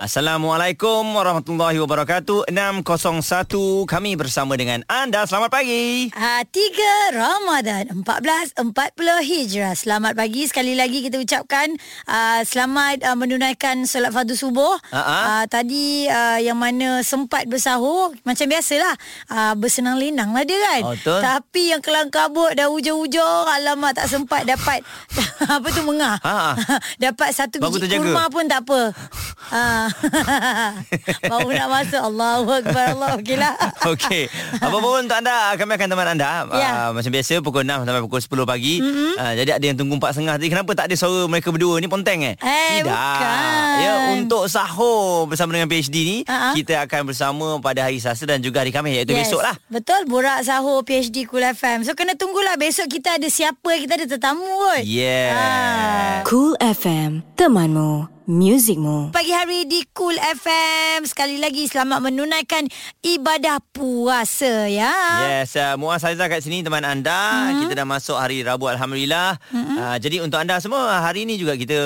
Assalamualaikum warahmatullahi wabarakatuh 601 kami bersama dengan anda selamat pagi Ha, 3 Ramadan 1440 Hijrah. Selamat pagi sekali lagi kita ucapkan uh, selamat uh, menunaikan solat fardu subuh. Uh, tadi uh, yang mana sempat bersahur macam biasalah uh, bersenang lenang lah dia kan. Oh, betul. Tapi yang kelang kabut dah hujung-hujung alamak tak sempat dapat apa tu mengah. Ha. dapat satu biji terjaga. kurma pun tak apa. Ha. Baru nak masuk Allahu Akbar Allah okeylah. Okey Apa pun untuk anda Kami akan teman anda Ya. uh, Macam biasa Pukul 6 sampai pukul 10 pagi mm-hmm. uh, Jadi ada yang tunggu 4.30 tadi Kenapa tak ada suara mereka berdua ni Ponteng eh? Eh, Tidak bukan. Ya Untuk sahur Bersama dengan PhD ni Ha-ha. Kita akan bersama Pada hari Selasa Dan juga hari Khamis Iaitu besok lah Betul, Borak Sahur PhD Cool FM. So kena tunggulah besok kita ada siapa, kita ada tetamu kot. Yeah Ah. Cool FM, temanmu, muzikmu. Pagi hari di Cool FM Sekali lagi selamat menunaikan ibadah puasa ya. Yes, uh, Muaz Haizah kat sini teman anda. Mm-hmm. Kita dah masuk hari Rabu Alhamdulillah. Mm-hmm. Uh, jadi untuk anda semua hari ini juga kita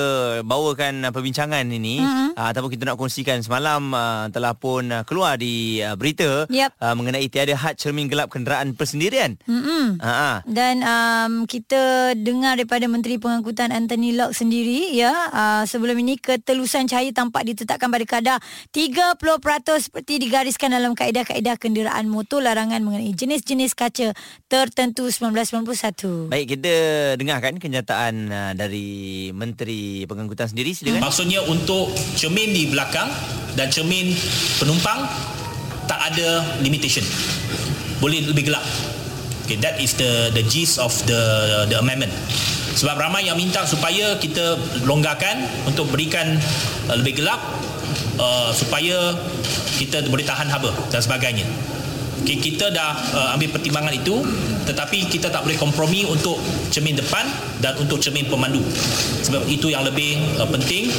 bawakan uh, perbincangan ini mm-hmm. uh, ataupun kita nak kongsikan semalam uh, telah pun uh, keluar di uh, berita Yep. uh, mengenai tiada had cermin gelap kenderaan persendirian. Mm-mm. Ha uh, Dan um, kita dengar daripada Menteri Pengangkutan Anthony Locke sendiri ya uh, sebelum ini ketelusan cahaya tampak ditetapkan pada kadar 30% seperti digariskan dalam kaedah-kaedah kenderaan motor larangan mengenai jenis-jenis kaca tertentu 1991. Baik kita dengarkan kenyataan uh, dari Menteri Pengangkutan sendiri silakan. Maksudnya untuk cermin di belakang dan cermin penumpang tak ada limitation. Boleh lebih gelap. Okay, that is the the gist of the the amendment. Sebab ramai yang minta supaya kita longgarkan untuk berikan uh, lebih gelap uh, supaya kita boleh tahan haba dan sebagainya. Okay, kita dah uh, ambil pertimbangan itu tetapi kita tak boleh kompromi untuk cermin depan dan untuk cermin pemandu. Sebab itu yang lebih uh, penting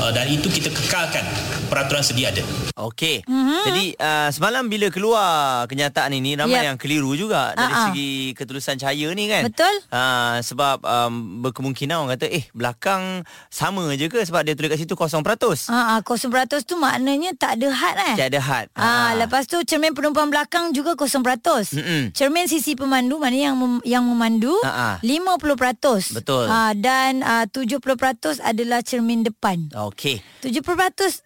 uh, dan itu kita kekalkan peraturan sedia ada. Okey. Mm-hmm. Jadi uh, semalam bila keluar kenyataan ini ramai Yep. yang keliru juga dari Ha-ha. segi ketelusan cahaya ni kan. Betul. Uh, sebab um, berkemungkinan orang kata eh belakang sama je ke sebab dia tulis kat situ 0%. Ha, ah, 0% tu maknanya tak ada had eh. Tiada had. Ah, lepas tu cermin penumpang belakang juga 0%. Mm-mm. Cermin sisi pemandu mana yang mem, yang memandu ha. 50%. Betul. Ah, dan ah, 70% adalah cermin depan. Okey. 70%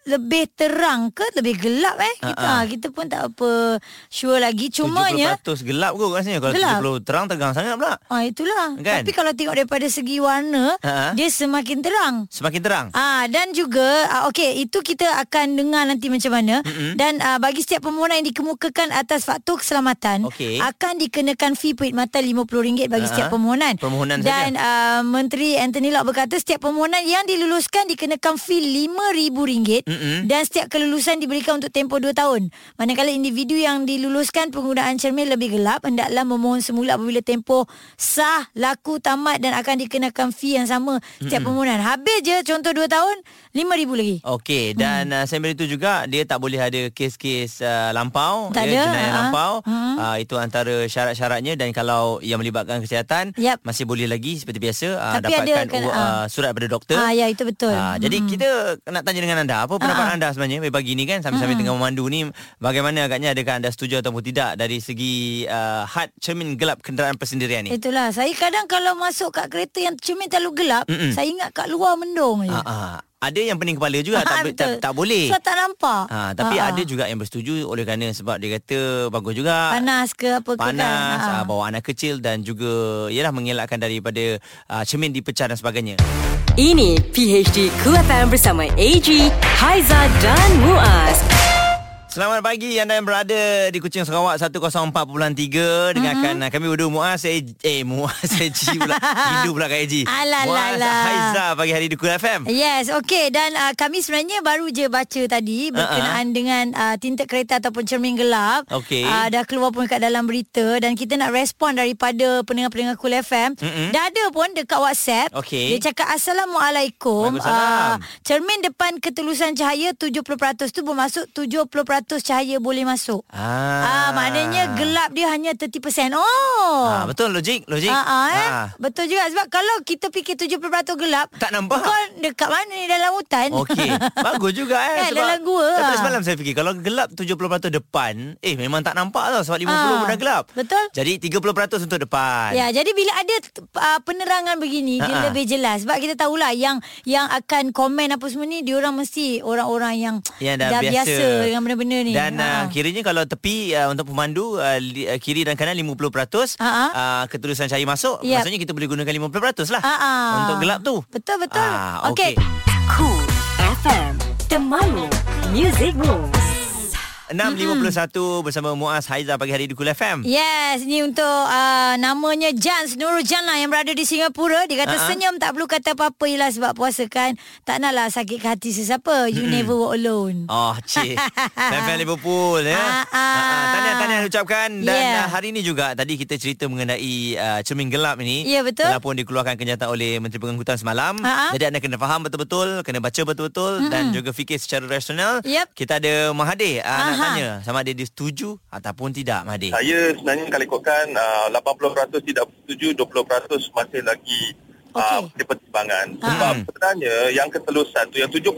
lebih terang ke lebih gelap eh kita ha, kita pun tak apa sure lagi cumanya 70% gelap kot rasanya kalau Gelap. 70 terang tegang sangat pula. ah itulah Kan? tapi kalau tengok daripada segi warna ha. dia semakin terang Semakin terang. Ah dan juga ah, okey itu kita akan dengar nanti macam mana mm-hmm. dan ah, bagi setiap permohonan yang dikemukakan atas faktor keselamatan Okey. akan dikenakan fee perkhidmatan RM50 bagi Ah, setiap permohonan. permohonan dan saja. ah, Menteri Anthony Locke berkata setiap permohonan yang diluluskan dikenakan fee RM5000 Mm-mm. dan setiap kelulusan diberikan untuk tempoh 2 tahun. Manakala individu yang diluluskan penggunaan cermin lebih gelap hendaklah memohon semula apabila tempoh sah laku tamat dan akan dikenakan fee yang sama setiap permohonan. Habis je contoh 2 tahun RM5,000 lagi. Okey dan hmm. uh, sembari itu juga dia tak boleh ada kes-kes uh, lampau Tak ya ada, jenayah ha. lampau Hmm. uh, itu antara syarat-syaratnya dan kalau yang melibatkan kesihatan Yap. masih boleh lagi seperti biasa uh, Tapi ada dapatkan kan, uh, surat daripada doktor. Ah ya itu betul. Ah, jadi kita nak tanya dengan anda apa pendapat ah. anda sebenarnya pagi ni kan sambil-sambil tengah memandu ni bagaimana agaknya adakah anda setuju ataupun tidak dari segi uh, had cermin gelap kenderaan persendirian ni? Itulah Saya kadang kalau masuk kat kereta Yang cermin terlalu gelap Mm-mm. Saya ingat kat luar mendung je ah. Ada yang pening kepala juga tak, Ah, tak, betul. tak boleh. Sebab tak nampak Ha, tapi ah. ada juga yang bersetuju oleh kerana sebab dia kata bagus juga. Panas ke apa ke Panas, kan. Ah. bawa anak kecil dan juga ialah mengelakkan daripada uh, cermin dipecah dan sebagainya. Ini PHD Cool FM bersama AG, Haiza dan Muaz. Selamat pagi anda yang berada di Kuching Sarawak 104.3 dengarkan mm-hmm. kami berdua Muaz eh, eh Muaz Eji pula Hindu pula Kak Alah, Muaz. Haiza pagi hari di Kul FM Yes, okey dan uh, kami sebenarnya baru je baca tadi berkenaan uh-uh. dengan uh, tinta kereta ataupun cermin gelap. Okey. Uh, dah keluar pun kat dalam berita dan kita nak respon daripada pendengar-pendengar Cool FM. Mm-mm. Dah ada pun dekat WhatsApp. Okey. Dia cakap Assalamualaikum. Waalaikumsalam. cermin depan ketulusan cahaya 70% tu bermaksud 70% cahaya boleh masuk. Ah, Ah, maknanya gelap dia hanya 30%. Oh. Ah, betul logik, logik. Ah, ah, eh? Ah. Betul juga sebab kalau kita fikir 70% gelap, Tak nampak. Kau dekat mana ni dalam hutan? Okey, bagus juga eh Kan, dalam gua. Tapi semalam saya fikir kalau gelap 70% depan, eh memang tak nampak tau sebab 50 Ah, pun dah gelap. betul. Jadi 30% untuk depan. Ya, jadi bila ada uh, penerangan begini, dia Ha-ha. lebih jelas. Sebab kita tahulah yang yang akan komen apa semua ni, diorang mesti orang-orang yang, Yang dah, dah biasa. biasa dengan benda-benda ni. Dan uh, Ha. kiranya kalau tepi uh, untuk pemandu uh, li, uh, kiri dan kanan 50% Ha-ha. uh, ketulisan cahaya masuk, Yep. maksudnya kita boleh gunakan 50% lah Ha-ha. untuk gelap tu. Betul, betul. Ah, Okey. okey. Cool FM Temanmu Music Moves 6.51 bersama Muaz Haiza pagi hari di Kul FM. Yes, ni untuk uh, namanya Jans Nurul Jana yang berada di Singapura. Dia kata Ha-ha. senyum tak perlu kata apa-apa ialah sebab puasa kan. Tak naklah sakit ke hati sesiapa. You never walk alone. Oh, cik. Fan-fan Liverpool ya. Ah, ah. Ah, ah. Tahniah-tahniah ucapkan dan Yeah. uh, hari ini juga tadi kita cerita mengenai uh, cermin gelap ini. Ya, betul. Telah pun dikeluarkan kenyataan oleh Menteri Pengangkutan semalam. Ah. Jadi anda kena faham betul-betul, kena baca betul-betul dan juga fikir secara rasional. Yep. Kita ada Mahathir uh, nak Aha. tanya sama ada dia setuju ataupun tidak Mahathir. Saya sebenarnya kalau ikutkan uh, 80% tidak setuju, 20% masih lagi Okey. uh, di pertimbangan. Sebab Hmm. sebenarnya yang ketelusan tu, yang 70%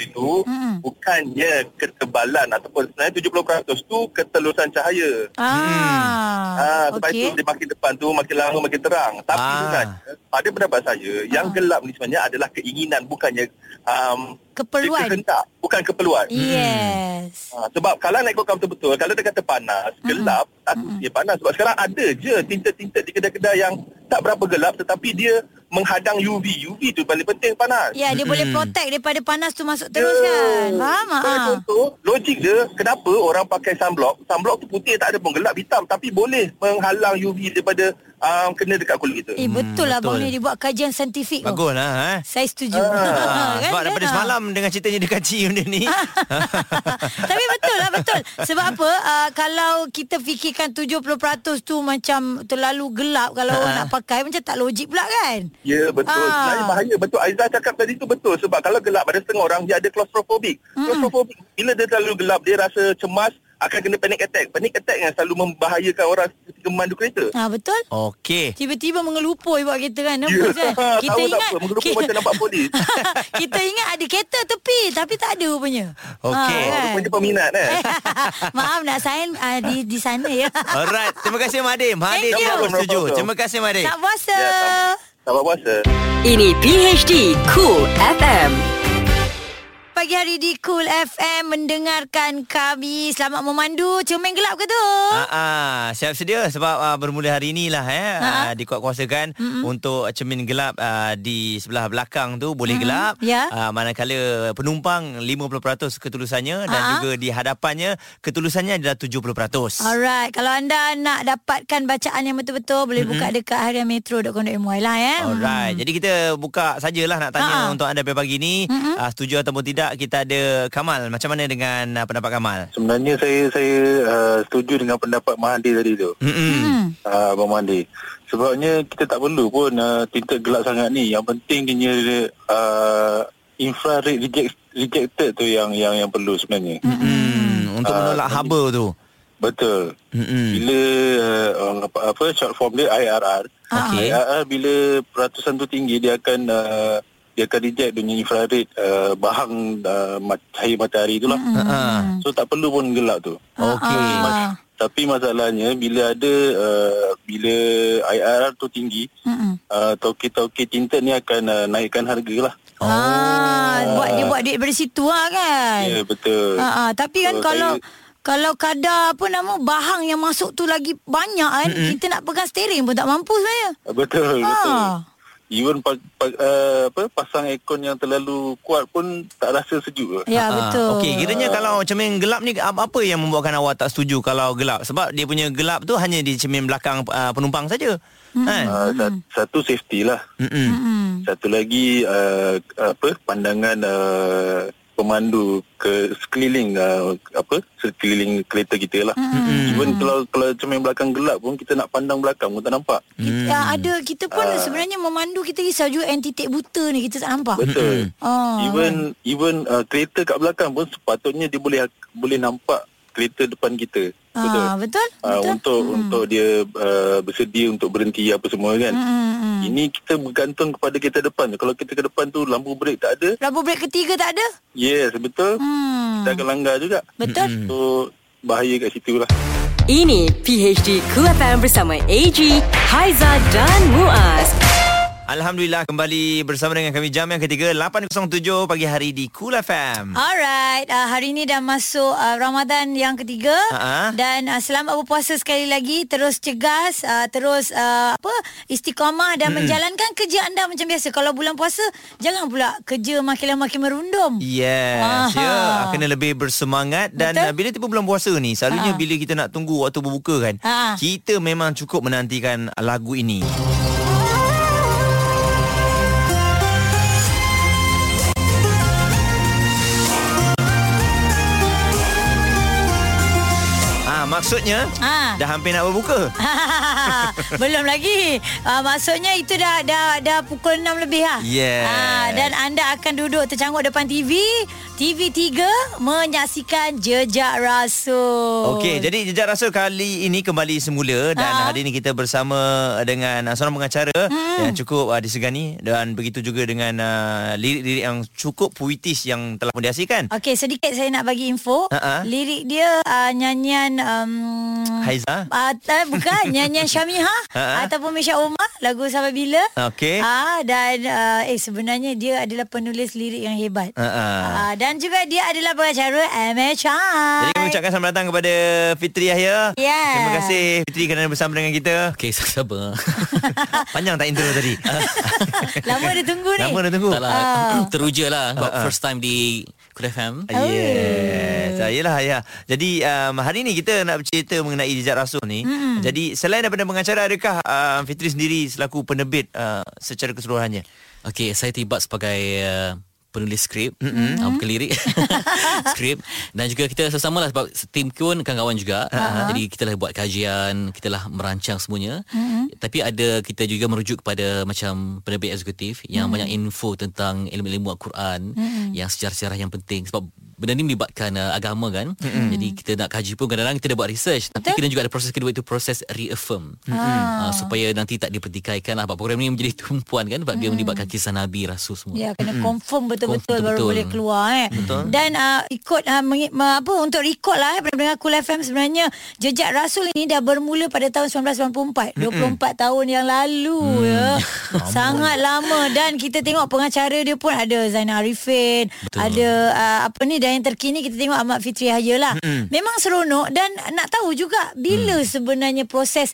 itu Mm-mm. bukannya ketebalan ataupun sebenarnya 70% tu ketelusan cahaya. Ah. Ah, sebab okey. itu dia makin depan tu makin lama makin terang. Tapi Ah. sebenarnya pada pendapat saya yang Ah. gelap ni sebenarnya adalah keinginan bukannya um, Keperluan. kehendak, bukan keperluan. Yes. Ha, sebab kalau nak ikutkan betul-betul, kalau dia kata panas, gelap, tak mm dia panas. Sebab sekarang ada je tinted-tinted di kedai-kedai yang tak berapa gelap tetapi dia menghadang UV. UV tu paling penting panas. Ya, dia boleh protect daripada panas tu masuk terus Ya. kan. Faham? Ah. contoh, logik dia, kenapa orang pakai sunblock? Sunblock tu putih tak ada pun gelap hitam tapi boleh menghalang UV daripada um, kena dekat kulit kita. Eh, betul lah betul. Abang ni dia buat kajian saintifik tu. Bagus lah eh. Saya setuju. Ah, Kan? sebab daripada Ah. semalam dengan ceritanya dia kaji benda ni. Tapi betul lah betul. Sebab apa? Uh, kalau kita fikirkan 70% tu macam terlalu gelap kalau Ha. orang nak pakai macam tak logik pula kan? Ya betul. Ah. Sebenarnya bahaya betul. Aizah cakap tadi tu betul sebab kalau gelap ada setengah orang dia ada claustrophobic. Claustrophobic bila dia terlalu gelap dia rasa cemas akan kena panic attack. Panic attack yang selalu membahayakan orang ketika memandu kereta. Ha betul? Okey. Tiba-tiba mengelupui buat kereta kan Nervous Ya, kan Kita tahu tak ingat apa, mengelupui macam nampak polis. Kita ingat ada kereta tepi Tapi tak ada rupanya Okey. ha, Rupanya dia peminat kan. Maaf nak sign uh, di, di sana ya Alright, terima kasih Mahathir. Mahathir Thank you. setuju. Terima kasih Mahathir. Tak puasa Ya, sama. Selamat puasa. Ini PHD Cool FM Pagi hari di Cool FM Mendengarkan kami Selamat memandu Cermin gelap ke tu? Ah, ah, siap sedia sebab ah, bermula hari inilah eh Ha. ah, dikuatkuasakan untuk cermin gelap ah, di sebelah belakang tu boleh gelap Ya. ah, manakala penumpang 50% ketulusannya dan Ha. juga di hadapannya ketulusannya adalah 70%. Alright Kalau anda nak dapatkan bacaan yang betul-betul Boleh mm-hmm. buka dekat harianmetro.com.my lah ya Alright. Jadi kita buka sajalah nak tanya Ha-ha. untuk anda pagi ni Mm-mm. ah, setuju ataupun tidak kita ada Kamal. Macam mana dengan ah, pendapat Kamal? Sebenarnya saya saya uh, setuju dengan pendapat Mahathir tadi tu. Mm-mm. Hmm. Uh, Abang Mahathir. Sebabnya kita tak perlu pun uh, tinted gelap sangat ni. Yang penting dia uh, infrared reject, rejected tu yang yang yang perlu sebenarnya. Mm-mm. Untuk Ah, menolak haba tu. Betul. Mm-mm. Bila uh, apa, apa short form dia IRR. Okey. IRR bila peratusan tu tinggi dia akan uh, dia akan reject dunia infrared uh, bahang uh, mat- cahaya matahari tu lah. Ha. So tak perlu pun gelap tu. Okey. Ah. Tapi masalahnya bila ada uh, bila IRR tu tinggi, Mm-mm. uh, toke-toke tinted ni akan uh, naikkan harga lah. Oh. Ah, buat dia buat duit dari situ lah kan. Ya, betul. Ha, ha, tapi kan So, kalau saya- kalau kadar apa nama bahang yang masuk tu lagi banyak kan, mm-hmm. kita nak pegang steering pun tak mampu saya. Betul, Ah. betul. Even pa, pa, uh, apa pasang aircon yang terlalu kuat pun tak rasa sejuk. ke. Ya Ah, betul. Okey, kiranya kalau cermin gelap ni apa yang membuatkan awak tak setuju kalau gelap? Sebab dia punya gelap tu hanya di cermin belakang uh, penumpang saja. Kan? Uh, sa- satu safety lah. Mm-mm. Satu lagi uh, apa pandangan uh, pemandu ke sekeliling uh, apa sekeliling kereta kita lah. Mm-hmm. Even kalau kalau cermin belakang gelap pun kita nak pandang belakang pun tak nampak. Kita, Hmm. ah, ada kita pun sebenarnya memandu kita risau juga yang titik buta ni kita tak nampak. Betul. Oh, Even even uh, kereta kat belakang pun sepatutnya dia boleh boleh nampak kereta depan kita. Betul. Ah, betul? Ah, betul? untuk untuk dia uh, bersedia untuk berhenti apa semua kan. Hmm. Ini kita bergantung kepada kereta depan. Kalau kita ke depan tu lampu brek tak ada, Lampu brek ketiga tak ada? yes betul. Hmm. Kita akan langgar juga. Betul? So bahaya kat situ lah. Ini PHD Cool FM bersama AG, Haiza dan Muaz. Alhamdulillah kembali bersama dengan kami jam yang ketiga 8.07 pagi hari di Cool FM. Alright, uh, hari ini dah masuk uh, Ramadan yang ketiga Ha-ha. dan uh, selamat berpuasa sekali lagi, terus cegas, uh, terus uh, apa istiqamah dan Hmm. menjalankan kerja anda macam biasa. Kalau bulan puasa, jangan pula kerja makin lama makin merundum. Yes, Aha. ya. Kena lebih bersemangat dan Betul. uh, bila tiba bulan puasa ni, selalunya bila kita nak tunggu waktu berbuka kan, Ha. kita memang cukup menantikan lagu ini. Maksudnya Ah. dah hampir nak berbuka. Belum lagi. Uh, maksudnya itu dah dah dah pukul 6 lebih lah. Yes. Ah, dan anda akan duduk tercanggut depan TV, TV3 menyaksikan Jejak Rasul. Okey, jadi jejak rasul kali ini kembali semula dan Ha. hari ini kita bersama dengan uh, seorang pengacara hmm. yang cukup uh, disegani dan begitu juga dengan uh, lirik-lirik yang cukup puitis yang telah pun dihasilkan. Okey, sedikit saya nak bagi info. Ha-ha. Lirik dia uh, nyanyian um, Haiza? Uh, uh, bukan nyanyian Syamiha Ha-ha. ataupun Misha Omar lagu Sampai Bila. Okey. Ah dan uh, eh sebenarnya dia adalah penulis lirik yang hebat. Ha-ha. Ah, dan juga dia adalah pengacara MHI. Jadi kami ucapkan selamat datang kepada Fitri Yahya. Yeah. Terima kasih Fitri kerana bersama dengan kita. Okey, sama. Panjang tak intro tadi? Lama dia tunggu ni. Lama dah tunggu. tak lah. Ah. Teruja lah. Ah, ah. first time di Kul FM. Yes. Ah, Yelah ya. Jadi um, hari ni kita nak bercerita mengenai jejak rasul ni. Mm. Jadi selain daripada pengacara adakah uh, Fitri sendiri selaku penerbit uh, secara keseluruhannya? Okey, saya terlibat sebagai uh, penulis skrip mm-hmm. uh, bukan lirik skrip dan juga kita sama-sama lah sebab tim pun kawan-kawan juga uh-huh. jadi kita lah buat kajian kita lah merancang semuanya mm-hmm. tapi ada kita juga merujuk kepada macam penerbit eksekutif yang mm-hmm. banyak info tentang ilmu-ilmu Al-Quran mm-hmm. yang sejarah-sejarah yang penting sebab benda ni melibatkan uh, agama kan mm-hmm. jadi kita nak kaji pun kadang-kadang kita dah buat research tapi kena juga ada proses kedua itu proses reaffirm mm-hmm. uh, supaya nanti tak dipertikaikan lah sebab program ni menjadi tumpuan kan sebab mm-hmm. dia melibatkan kisah Nabi Rasul semua Ya kena confirm betul-betul Confirm baru betul. boleh keluar eh. Betul. Dan uh, ikut uh, mengi- ma- apa untuk record lah eh pendengar Cool FM sebenarnya Jejak Rasul ini dah bermula pada tahun 1994. 24 tahun yang lalu ya. Sangat lama dan kita tengok pengacara dia pun ada Zainal Arifin, Betul. ada uh, apa ni yang terkini kita tengok Ahmad Fitri Yahya lah. Memang seronok dan nak tahu juga bila sebenarnya proses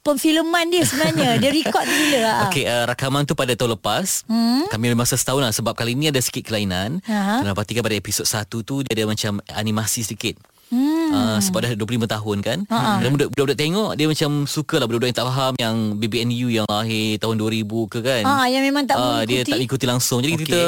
pemfilman dia sebenarnya. dia record tu bila? ah? Okey, uh, rakaman tu pada tahun lepas. Hmm? Kami ada masa setahun lah sebab kali ni ada sikit kelainan. Aha. Kena perhatikan pada episod 1 tu dia ada macam animasi sikit. Hmm. Uh, sebab dah 25 tahun kan uh-huh. Dan budak- budak-budak tengok Dia macam suka lah Budak-budak yang tak faham Yang BBNU yang lahir Tahun 2000 ke kan Ah, yang memang tak Ah, Dia mengikuti. tak ikuti langsung Jadi okay. kita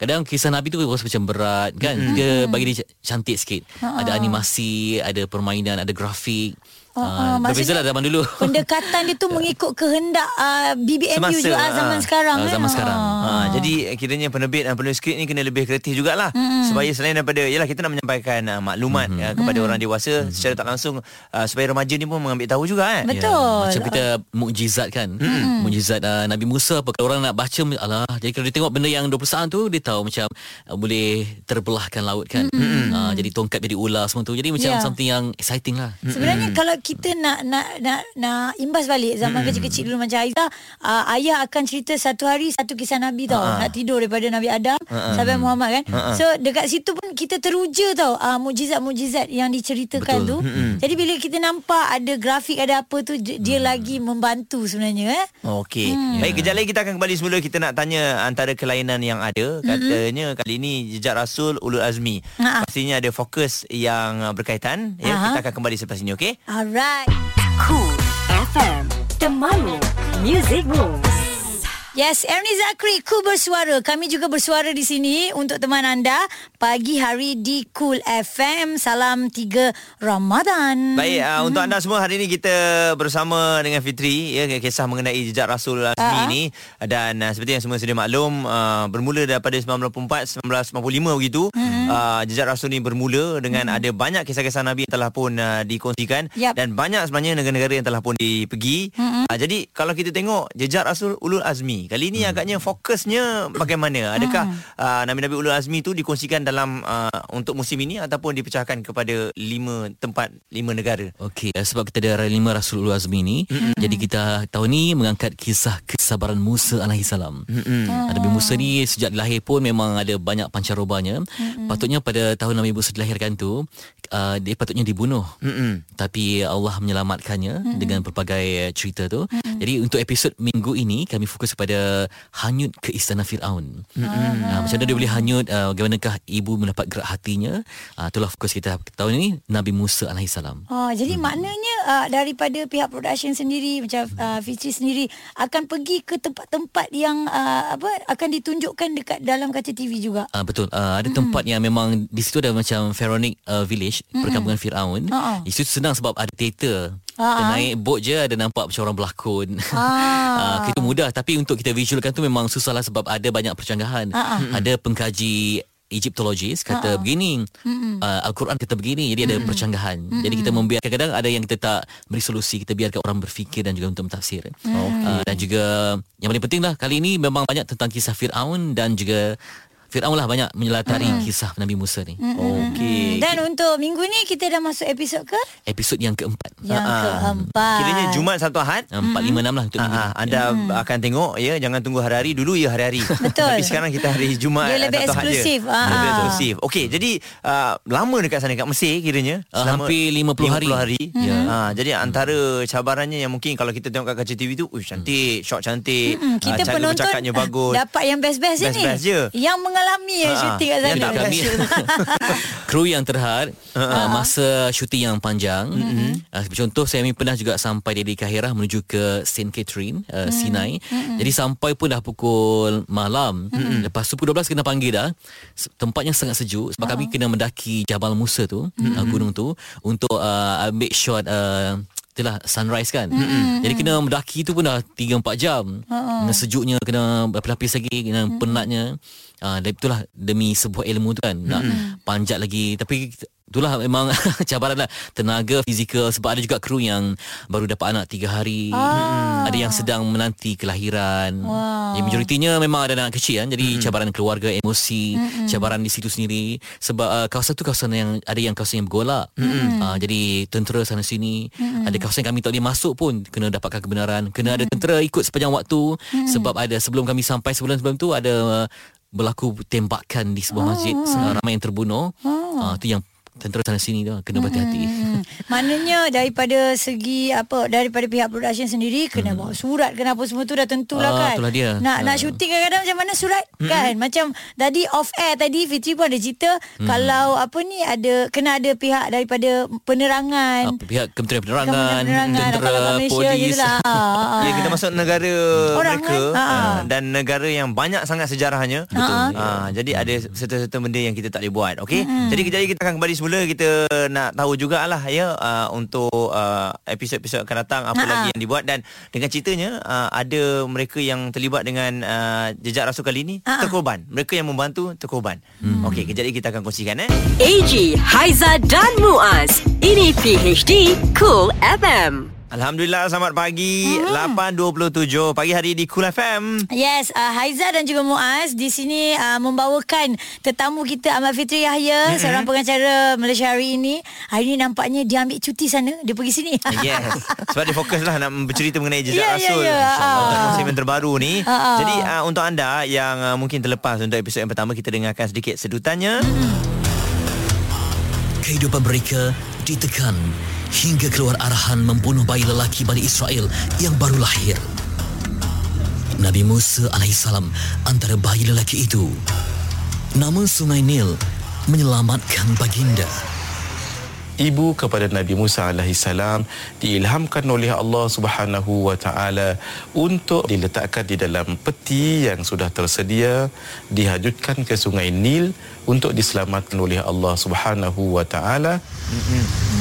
Kadang kisah Nabi tu Rasa macam berat kan mm-hmm. Dia bagi dia cantik sikit uh-huh. Ada animasi Ada permainan Ada grafik Ah, uh, ah, Berbeza lah zaman dulu Pendekatan dia tu mengikut kehendak uh, BBNU Semasa, juga ah. zaman sekarang Ah, eh. zaman sekarang. Ha, jadi kiranya penerbit dan penulis skrip ni kena lebih kreatif jugalah mm. supaya selain daripada yalah kita nak menyampaikan uh, maklumat mm. uh, kepada mm. orang dewasa mm. secara tak langsung uh, supaya remaja ni pun mengambil tahu juga kan. Betul. Ya, macam kita mukjizat kan. Mm-hmm. Mukjizat uh, Nabi Musa apa kalau orang nak baca alah jadi kalau dia tengok benda yang 20 saat tu dia tahu macam uh, boleh terbelahkan laut kan. Mm-hmm. Uh, jadi tongkat jadi ular semua tu. Jadi macam Ya. something yang exciting lah. Sebenarnya kalau kita nak nak nak nak imbas balik zaman kecil-kecil dulu macam Aizah, uh, ayah akan cerita satu hari satu kisah Nabi tau. Ha-ha. Nak tidur daripada Nabi Adam sampai Muhammad kan. So dekat situ pun kita teruja tau uh, mukjizat-mukjizat yang diceritakan Betul. tu. Jadi bila kita nampak ada grafik ada apa tu dia dia lagi membantu sebenarnya eh. Okey. Hmm. Baik, kejap lagi kita akan kembali semula kita nak tanya antara kelainan yang ada. Katanya kali ini jejak Rasul Ulul Azmi. Ha-ha. Pastinya ada fokus yang berkaitan. Ya, Aha. kita akan kembali selepas ini, okey? Alright. Cool FM Temanmu Music Moves Yes, Ernie Zakri, Cool Bersuara. Kami juga bersuara di sini untuk teman anda pagi hari di Cool FM. Salam 3 Ramadan. Baik, uh, untuk anda semua hari ini kita bersama dengan Fitri ya kisah mengenai jejak Rasul Azmi Ah. ini dan uh, seperti yang semua sedia maklum uh, bermula daripada 1984 1995 begitu Hmm. uh, jejak Rasul ini bermula dengan ada banyak kisah-kisah Nabi yang telah pun uh, dikongsikan Yap. dan banyak sebenarnya negara-negara yang telah pun dipergi. Hmm. Uh, jadi kalau kita tengok jejak Rasul Ulul Azmi kali ini agaknya fokusnya bagaimana? Adakah uh, Nabi-Nabi Ulul Azmi itu dikongsikan dalam uh, untuk musim ini ataupun dipecahkan kepada lima tempat lima negara? Okey, eh, sebab kita ada lima Rasulullah Azmi ni, mm-hmm. jadi kita tahun ni mengangkat kisah kesabaran Musa alaihi salam. Mm-hmm. Nabi Musa ni sejak dilahir pun memang ada banyak pancarobanya. Mm-hmm. Patutnya pada tahun Nabi Musa dilahirkan tu, uh, dia patutnya dibunuh. Mm-hmm. Tapi Allah menyelamatkannya mm-hmm. dengan pelbagai cerita tu. Mm-hmm. Jadi untuk episod minggu ini kami fokus pada hanyut ke istana Firaun. Mm-hmm. Uh, macam mana dia boleh hanyut, uh, bagaimanakah ibu mendapat gerak hatinya. Uh, itulah fokus kita tahun ini Nabi Musa alaihi salam. Oh, jadi hmm. maknanya uh, daripada pihak production sendiri macam uh, Fitri sendiri akan pergi ke tempat-tempat yang uh, apa akan ditunjukkan dekat dalam kaca TV juga. Uh, betul. Uh, ada tempat yang memang di situ ada macam Pharaonic uh, village, perkampungan Firaun. Ha-ha. Di situ senang sebab ada teater. Kita naik boat je ada nampak macam orang berlakon. Ah. uh, itu mudah tapi untuk kita visualkan tu memang susah lah sebab ada banyak percanggahan. Ha-ha. Ada pengkaji Egyptologis kata Ha-ha. begini uh, Al-Quran kata begini jadi ada percanggahan jadi kita membiarkan kadang ada yang kita tak beri solusi kita biarkan orang berfikir dan juga untuk mentafsir uh, dan juga yang paling penting lah kali ini memang banyak tentang kisah Fir'aun dan juga Fir'aun lah banyak menyelatari kisah Nabi Musa ni Okey. Dan untuk minggu ni kita dah masuk episod ke? episod yang keempat Yang Ah, keempat. Kiranya Jumaat Sabtu Ahad. uh, 4, 5, 6 lah untuk minggu Ah, ni anda akan tengok ya jangan tunggu hari-hari dulu ya hari-hari. Betul. Tapi sekarang kita hari Jumaat Dia lebih Sabtu Ahad je. eksklusif. Lebih eksklusif. Okey, jadi uh, lama dekat sana dekat Mesir kiranya Ah, hampir 50 hari. 50 hari. Ya. Ah, jadi antara cabarannya yang mungkin kalau kita tengok kat kaca TV tu, uish cantik, shot cantik, Hmm, kita cara penonton bercakapnya bagus. dapat yang best-best je ni. Best-best je. Yang mengalami yang Ah, syuting kat sana. yang kami kru yang terhad uh, masa syuting yang panjang. Uh-huh. Uh, contoh saya pernah juga sampai dari Kahirah menuju ke Saint Catherine, uh, Sinai. Jadi sampai pun dah pukul malam. Lepas tu pukul 12 kena panggil dah. Tempatnya sangat sejuk sebab kami kena mendaki Jabal Musa tu, uh, gunung tu untuk uh, ambil shot uh, Itulah sunrise kan mm-hmm. Jadi kena mendaki tu pun dah 3-4 jam. Kena sejuknya Kena berlapis lagi Kena mm-hmm. penatnya uh, itulah Demi sebuah ilmu tu kan Nak panjat lagi. Tapi Itulah memang cabaran lah. Tenaga fizikal Sebab ada juga kru yang Baru dapat anak 3 hari. Ah. Ada yang sedang menanti kelahiran. Wow. Yang majoritinya memang ada anak kecil kan Jadi cabaran keluarga Emosi Cabaran di situ sendiri. Sebab uh, kawasan tu kawasan yang Ada yang kawasan yang bergolak. Uh, Jadi tentera sana sini. Ada kawasan yang kami tak boleh masuk pun Kena dapatkan kebenaran. Kena ada tentera ikut sepanjang waktu. Sebab ada sebelum kami sampai Sebulan sebelum tu ada uh, Berlaku tembakan di sebuah masjid uh, Ramai yang terbunuh. Uh, Itu yang tentera sana sini tu Kena berhati-hati Hmm. Maknanya daripada segi apa daripada pihak production sendiri kena bawa surat kena apa semua tu dah tentulah Ah, kan. itulah dia. Nak nak Ah. syuting kadang-kadang macam mana surat kan. Macam tadi off air tadi Fitri pun ada cerita kalau apa ni ada kena ada pihak daripada penerangan. uh, Pihak Kementerian Penerangan Penerangan Tentera Malaysia Polis. Ah, Ya ah. kita masuk negara Orang mereka kan? Uh, dan negara yang banyak sangat sejarahnya. Betul. Uh, jadi ada serta-serta benda yang kita tak boleh buat. Okey. Jadi kejap kita akan kembali semula kita nak tahu jugalah ya uh, untuk uh, episod-episod akan datang apa Ha. lagi yang dibuat dan dengan ceritanya uh, ada mereka yang terlibat dengan uh, jejak rasul kali ini Ha. terkorban. Mereka yang membantu terkorban. Okey, kejap lagi kita akan kongsikan eh. AG, Haiza dan Muaz. Ini PHD Cool FM. Alhamdulillah selamat pagi. Hmm. 8.27 pagi hari di Cool FM. Yes, uh, Haiza dan juga Muaz di sini uh, membawakan tetamu kita Ahmad Fitri Yahya, mm-hmm. seorang pengacara Malaysia hari ini. Hari ini nampaknya dia ambil cuti sana, dia pergi sini. Yes Sebab dia fokus lah Nak bercerita mengenai jejak Ya, ya, Rasul ya. InsyaAllah Untuk Ah. musim yang terbaru ni Ah, ah. Jadi uh, untuk anda Yang uh, mungkin terlepas Untuk episod yang pertama Kita dengarkan sedikit sedutannya Kehidupan mereka ditekan hingga keluar arahan membunuh bayi lelaki Bani Israel yang baru lahir. Nabi Musa alaihissalam antara bayi lelaki itu. Namun sungai Nil menyelamatkan baginda. Ibu kepada Nabi Musa alaihissalam diilhamkan oleh Allah Subhanahu wa taala untuk diletakkan di dalam peti yang sudah tersedia dihajutkan ke sungai Nil untuk diselamatkan oleh Allah Subhanahu wa taala.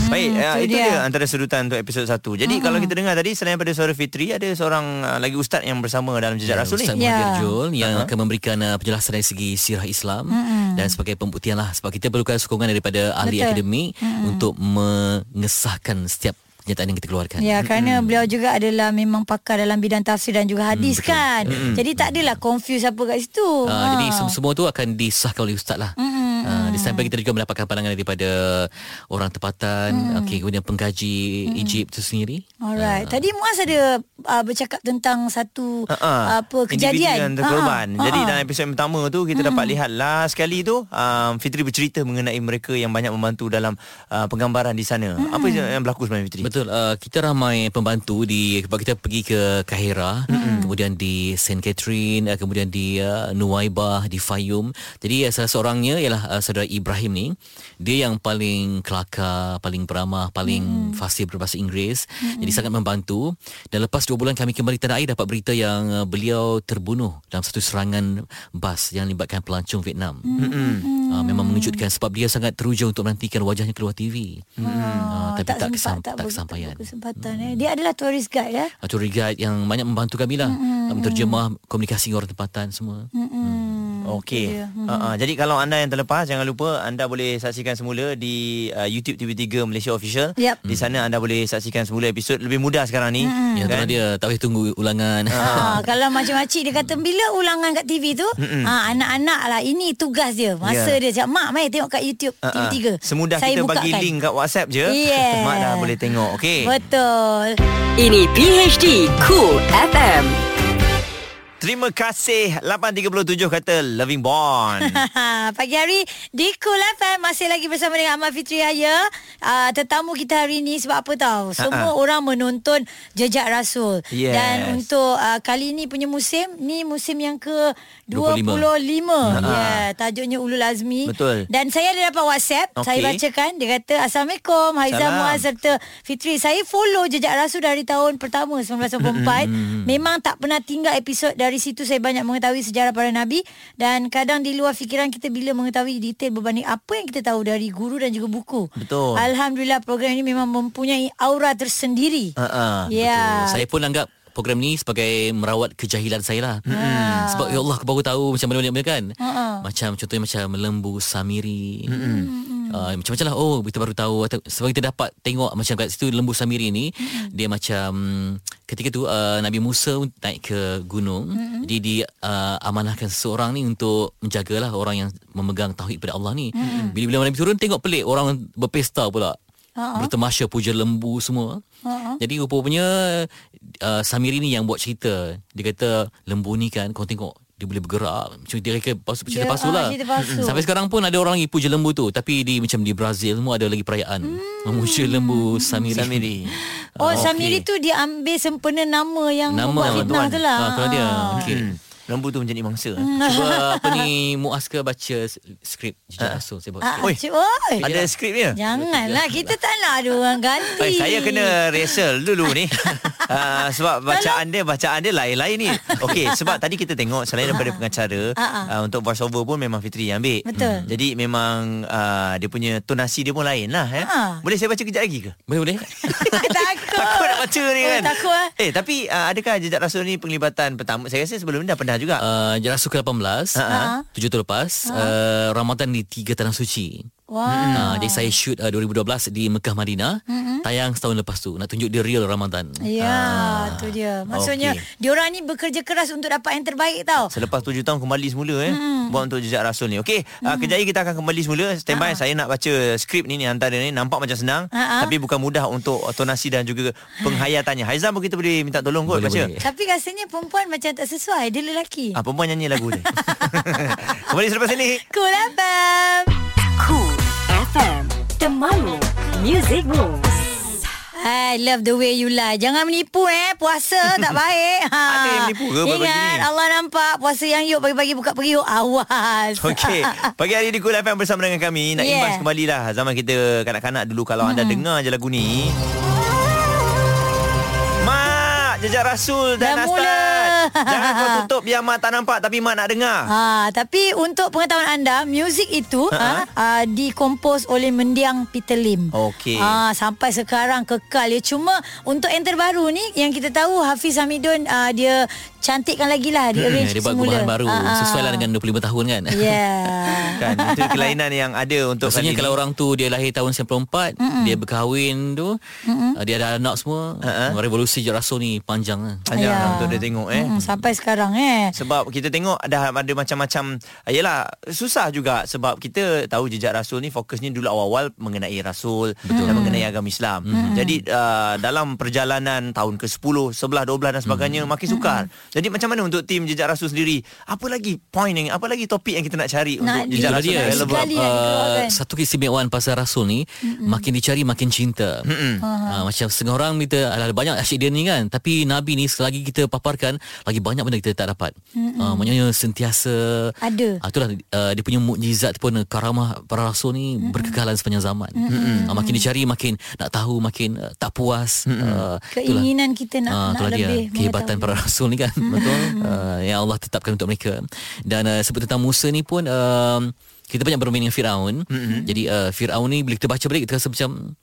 Baik, uh, itu itu dia. dia. antara sedutan untuk episod 1. Jadi Hmm. kalau kita dengar tadi selain daripada suara Fitri ada seorang uh, lagi ustaz yang bersama dalam jejak Ya, Rasul Ustaz ni. Ya. Muhammad Jul yang akan memberikan uh, penjelasan dari segi sirah Islam dan sebagai pembuktian lah sebab kita perlukan sokongan daripada ahli Betul. akademik untuk mengesahkan setiap kenyataan yang kita keluarkan. Ya kerana beliau juga adalah memang pakar dalam bidang tafsir dan juga hadis betul. kan. Jadi tak adalah confuse apa kat situ. Uh, Jadi sem- semua tu akan disahkan oleh ustaz lah. Uh, di samping kita juga mendapatkan pandangan daripada orang tempatan, okey kemudian pengkaji Egypt tu sendiri. Alright. Tadi Muaz ada uh, bercakap tentang satu Ha, ha. apa Individu kejadian. yang terkorban. Ha, ha. Jadi dalam episod pertama tu kita dapat lihat last sekali tu um, Fitri bercerita mengenai mereka yang banyak membantu dalam uh, penggambaran di sana. Apa yang berlaku sebenarnya Fitri? Betul. Uh, kita ramai pembantu di sebab kita pergi ke Kahira, mm-hmm. kemudian di Saint Catherine, uh, kemudian di uh, Nuwaibah, di Fayum. Jadi uh, salah seorangnya ialah uh, saudara Ibrahim ni. Dia yang paling kelakar, paling beramah, paling mm. fasih berbahasa Inggeris. Mm-hmm. Jadi sangat membantu. Dan lepas dua bulan kami kembali tanah air dapat berita yang uh, beliau terbunuh dalam satu serangan bas yang melibatkan pelancong Vietnam. Mm-hmm. Uh, memang mengejutkan sebab dia sangat teruja untuk menantikan wajahnya keluar TV. Ah, Uh, tapi tak, kesam, sempat, tak begitu kesampaian. Kesempatan eh. Dia adalah tourist guide ya. uh, tour guide yang banyak membantu kami lah mm-hmm. menterjemah komunikasi orang tempatan semua. Hmm. Okey. itu dia. Uh, uh, jadi kalau anda yang terlepas jangan lupa anda boleh saksikan semula di uh, YouTube TV3 Malaysia Official. Yep. Di sana anda boleh saksikan semula episod lebih mudah sekarang ni. Ya tu Kan? dia tak payah tunggu ulangan. Ha, kalau macam-macam dia kata bila ulangan kat TV tu, ha, anak-anak lah ini tugas dia. Masa Ya. dia cakap, "Mak, mai tengok kat YouTube ah. TV3." Semudah Saya kita bagi bukakan." link kat WhatsApp je. Yeah. Mak dah boleh tengok. Okey. Betul. Ini PHD Cool FM. Terima kasih 837 kata Loving Bond. Pagi hari di Cool FM masih lagi bersama dengan Ahmad Fitri Haya. Uh, tetamu kita hari ni sebab apa tahu? Semua Ha-ha. orang menonton Jejak Rasul. Yes. Dan untuk uh, kali ni punya musim, ni musim yang ke 25. 25. Ya, yeah, tajuknya Ulul Azmi. Betul. Dan saya ada dapat WhatsApp, Okey. saya bacakan dia kata Assalamualaikum Haizah. Muaz serta Fitri. Saya follow Jejak Rasul dari tahun pertama 1994. Memang tak pernah tinggal episod dari situ saya banyak mengetahui sejarah para nabi dan kadang di luar fikiran kita bila mengetahui detail berbanding apa yang kita tahu dari guru dan juga buku. Betul. Alhamdulillah program ini memang mempunyai aura tersendiri. Ha ah. Ya. Saya pun anggap program ni sebagai merawat kejahilan saya lah. Hmm. Sebab ya Allah aku baru tahu macam mana benda kan. Ha-ha. Macam contohnya macam lembu samiri. Hmm. Uh, macam-macam lah. Oh kita baru tahu. Sebab kita dapat tengok Macam kat situ Lembu Samiri ni Dia macam Ketika tu uh, Nabi Musa naik ke gunung. Jadi dia uh, amanahkan seseorang ni Untuk menjagalah Orang yang memegang Tauhid pada Allah ni. Bila-bila Nabi turun Tengok pelik Orang berpesta pula. Ha-ha. Bertemasya puja lembu semua. Ha-ha. jadi rupanya uh, Samiri ni yang buat cerita. Dia kata lembu ni kan kau tengok dia boleh bergerak. Macam dia reka palsu cerita Dia- palsu ah, lah. cerita palsu. Sampai sekarang pun ada orang lagi puja lembu tu. Tapi di macam di Brazil semua ada lagi perayaan. Memuja lembu Samiri. Samiri. Oh, Ah, Samiri okey. tu dia ambil sempena nama yang Nama nama fitnah tu lah. Ah, kalau dia. Ah. Okey. Hmm. Lembu tu menjadi mangsa. Cuba apa ni Muaz ke baca skrip Jejak Rasul saya bawa Ah, skrip. Oi. oi. Ada skripnya? Janganlah kita tak nak ada orang ganti. Eh, saya kena rehearsal dulu ni. uh, sebab bacaan dia bacaan dia lain-lain ni. Okey, sebab tadi kita tengok selain daripada pengacara, ah. uh, untuk voice over pun memang Fitri yang ambil. Betul. Jadi memang uh, dia punya tonasi dia pun lain lah. Eh. Ah. Boleh saya baca kejap lagi ke? Boleh boleh. takut. Takut nak baca ni Oh, kan takut, eh? Eh tapi uh, adakah Jejak Rasul ni penglibatan pertama Saya rasa sebelum ni dah pernah juga? Uh, Jejak Rasul ke-18 Ha-ha. Tujuh tahun lepas uh, Ramadan di tiga tanah suci Wah. Uh, jadi saya shoot uh, 2012 di Mekah Madinah. Mm-hmm. Tayang setahun lepas tu nak tunjuk dia real Ramadan. Ya, tu dia. Maksudnya okey. diorang ni bekerja keras untuk dapat yang terbaik tau. Selepas tujuh tahun kembali semula eh Hmm. Buat untuk Jejak Rasul ni Okey uh, Kejap kita akan kembali semula Stand by Saya nak baca skrip ni ni Antara ni Nampak macam senang Ha-ha. Tapi bukan mudah Untuk tonasi dan juga Penghayatannya Haizam pun kita boleh Minta tolong kot Boleh, baca boleh. Tapi rasanya perempuan macam tak sesuai. Dia lelaki. Ah, perempuan nyanyi lagu dia Kembali selepas ini Cool FM. Cool FM. Temanmu. Music Moves. I love the way you lie. Jangan menipu eh. Puasa tak baik. Ha. Ada yang menipu ke pagi Ingat ni? Allah nampak puasa yang yuk pagi-pagi buka periuk. Awas. Okey, pagi hari di Cool FM bersama dengan kami nak Yeah. imbas kembali lah zaman kita kanak-kanak dulu kalau anda dengar je lagu ni. Mak, jejak Rasul dan Astad. mula. Jangan kau tutup biar mak tak nampak tapi mak nak dengar. Ha, tapi untuk pengetahuan anda, muzik itu ha, ha, dikompos oleh mendiang Peter Lim. Okey. Ha, sampai sekarang kekal ya. Cuma untuk yang terbaru ni yang kita tahu Hafiz Hamidun uh, dia cantikkan lagi lah dia arrange Hmm, dia buat semula. gubahan baru Ha, ha. Sesuai lah dengan 25 tahun kan Yeah. Kan itu kelainan yang ada untuk Maksudnya kalau ni. orang tu Dia lahir tahun 94 Mm-mm. Dia berkahwin tu uh, Dia ada anak semua Ha-ha. Revolusi je rasul ni Panjang lah Panjang Ya. lah untuk dia tengok eh. Mm, sampai sekarang eh. Sebab kita tengok dah ada macam-macam Yelah susah juga. Sebab kita tahu jejak Rasul ni Fokusnya dulu awal-awal Mengenai Rasul Betul. Dan mengenai agama Islam. Hmm. Jadi uh, dalam perjalanan Tahun ke-10 11, 12 dan sebagainya Hmm. Makin sukar. Jadi macam mana untuk tim jejak Rasul sendiri? Apa lagi point yang Apa lagi topik yang kita nak cari Nak Untuk jejak Rasul dia. sekali dikeluarkan. uh, satu keistimewaan pasal Rasul ni mm makin dicari makin cinta. Uh, macam setengah orang kita ada banyak asyik dia ni kan, tapi Nabi ni selagi kita paparkan lagi banyak benda kita tak dapat. Uh, maknanya sentiasa Ada. Uh, itulah uh, dia punya mukjizat pun uh, karamah para rasul ni mm berkekalan sepanjang zaman. Uh, makin dicari makin nak tahu makin uh, tak puas. Uh, itulah. Keinginan kita nak, Ah, nak dia lebih kehebatan mengetahui. para rasul ni kan betul uh, yang Allah tetapkan untuk mereka dan uh, sebut tentang Musa ni pun uh, kita banyak bermain dengan Firaun mm-hmm. jadi uh, Firaun ni bila kita baca balik kita rasa macam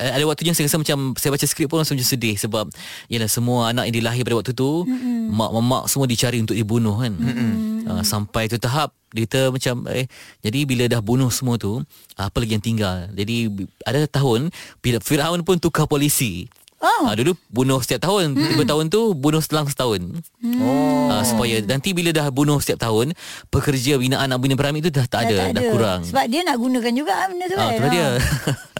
ada waktunya saya rasa macam saya baca skrip pun rasa macam sedih sebab yalah semua anak yang dilahir pada waktu tu mm-hmm. mak-mak semua dicari untuk dibunuh kan mm-hmm. uh, sampai tu tahap kita macam eh jadi bila dah bunuh semua tu apa lagi yang tinggal jadi ada tahun bila Firaun pun tukar polisi Oh. Ah, dulu bunuh setiap tahun. Tiga tahun tu bunuh selang setahun. Oh. Ah, supaya nanti bila dah bunuh setiap tahun, pekerja binaan nak bina piramid tu dah tak ada, dah, kurang. Sebab dia nak gunakan juga benda tu Ah, kan. itulah dia.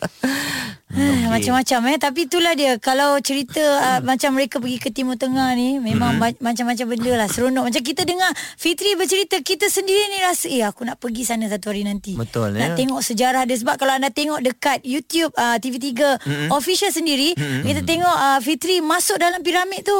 Okay. Macam-macam eh Tapi itulah dia Kalau cerita uh, Macam mereka pergi ke Timur Tengah ni Memang Mm-hmm. mm-hmm. macam-macam benda lah Seronok Macam kita dengar Fitri bercerita Kita sendiri ni rasa Eh aku nak pergi sana satu hari nanti Betul, Nak ya. tengok sejarah dia Sebab kalau anda tengok dekat YouTube uh, TV3 mm-hmm. Official sendiri mm-hmm. Kita tengok uh, Fitri Masuk dalam piramid tu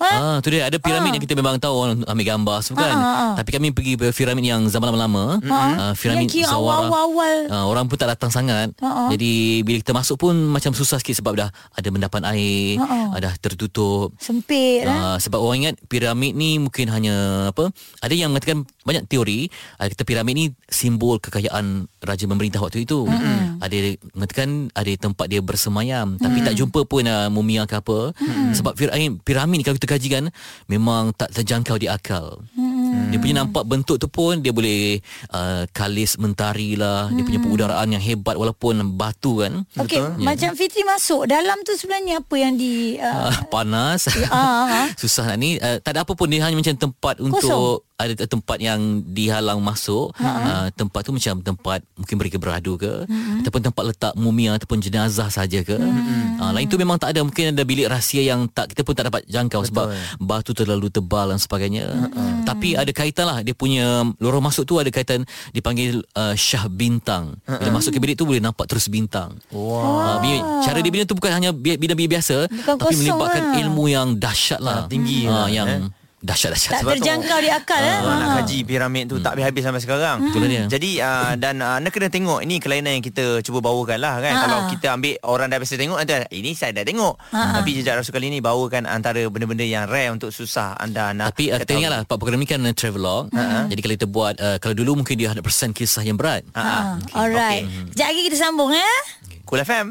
Ha? Ah, tu dia ada piramid Ah. yang kita memang tahu orang ambil gambar semua kan. Ah, ah, ah. Tapi kami pergi piramid yang zaman lama-lama, ah, piramid Yang Zawara. awal-awal. Ah, orang pun tak datang sangat. Ah, ah. Jadi bila kita masuk pun macam susah sikit sebab dah ada mendapan air, Ah, ah. dah tertutup. Sempit eh? Uh, sebab orang ingat piramid ni mungkin hanya apa ada yang mengatakan banyak teori uh, kata piramid ni simbol kekayaan raja pemerintah waktu itu mm-hmm. ada yang mengatakan ada tempat dia bersemayam tapi tak jumpa pun uh, mumia ke apa mm-hmm. sebab piramid, piramid ni kalau kita kaji kan memang tak terjangkau di akal. Mm-hmm. dia punya nampak bentuk tu pun dia boleh uh, kalis mentari lah. Mm-hmm. dia punya pengudaraan yang hebat walaupun batu kan. Okey, macam Fitri masuk dalam tu sebenarnya apa yang di uh, uh, panas. Ah, ah. susah nak ni. Uh, tak ada apa pun dia hanya macam tempat untuk ada tempat yang dihalang masuk uh, tempat tu macam tempat mungkin mereka beradu ke Mm-hmm. ataupun tempat letak mumia ataupun jenazah saja ke. Uh, lain tu memang tak ada. Mungkin ada bilik rahsia yang tak kita pun tak dapat jangkau sebab batu terlalu tebal dan sebagainya. Uh, tapi ada kaitan lah. Dia punya lorong masuk tu ada kaitan dipanggil uh, Syah Bintang. Bila masuk ke bilik tu boleh nampak terus bintang. Wow. uh, cara dia bina tu bukan hanya bi- bina bilik biasa Bukan tapi melibatkan lah. ilmu yang dahsyat lah. Ah, tinggi Ah, lah, yang eh. Dahsyat-dahsyat tak Sebab tu- terjangkau di akal eh. Ah, nak Ha. kaji piramid tu tak habis-habis sampai sekarang. Itulah dia. Jadi uh, dan uh, anda kena tengok ini kelainan yang kita cuba bawakan lah kan. Ha. Kalau kita ambil orang dah biasa tengok nanti ini saya dah tengok. Tapi jejak Rasul kali ni bawakan antara benda-benda yang rare untuk susah anda nak Tapi uh, kita ingatlah Pak program ni kan uh, travelog uh-huh. Jadi kalau kita buat uh, Kalau dulu mungkin dia 100% kisah yang berat Ha. Ha. Alright. Sekejap lagi kita sambung eh. Cool FM.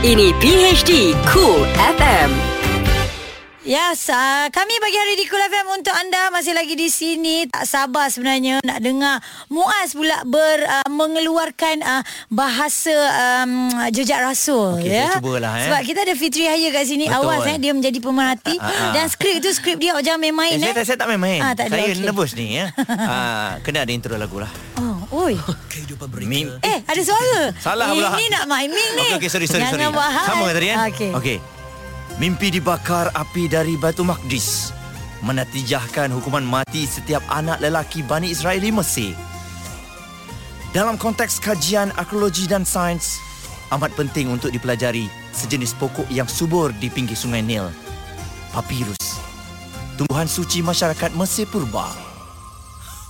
Ini PHD Cool FM. Yes, uh, kami bagi hari di Kul FM untuk anda masih lagi di sini. Tak sabar sebenarnya nak dengar Muaz pula ber, uh, mengeluarkan uh, bahasa um, jejak rasul. Okey, ya? saya cubalah, eh. Sebab kita ada Fitri Haya kat sini. Betul. Awas eh, dia menjadi pemerhati. Ah, ah. Dan skrip tu skrip dia jangan main-main. Eh, saya, eh. tak, saya tak main-main. Ah, tak ada, saya okey. nervous ni ya. ah, kena ada intro lagu lah. Oh, oi. Kehidupan Mim- Eh, ada suara. Salah pula. Ini nak main mic ni. Okey, okey, sorry, sorry, Jangan sorry. buat hal. Sama tadi kan? Okey. Okey. Mimpi dibakar api dari Batu Maqdis menatijahkan hukuman mati setiap anak lelaki Bani Israel di Mesir. Dalam konteks kajian arkeologi dan sains, amat penting untuk dipelajari sejenis pokok yang subur di pinggir sungai Nil. Papirus. Tumbuhan suci masyarakat Mesir Purba.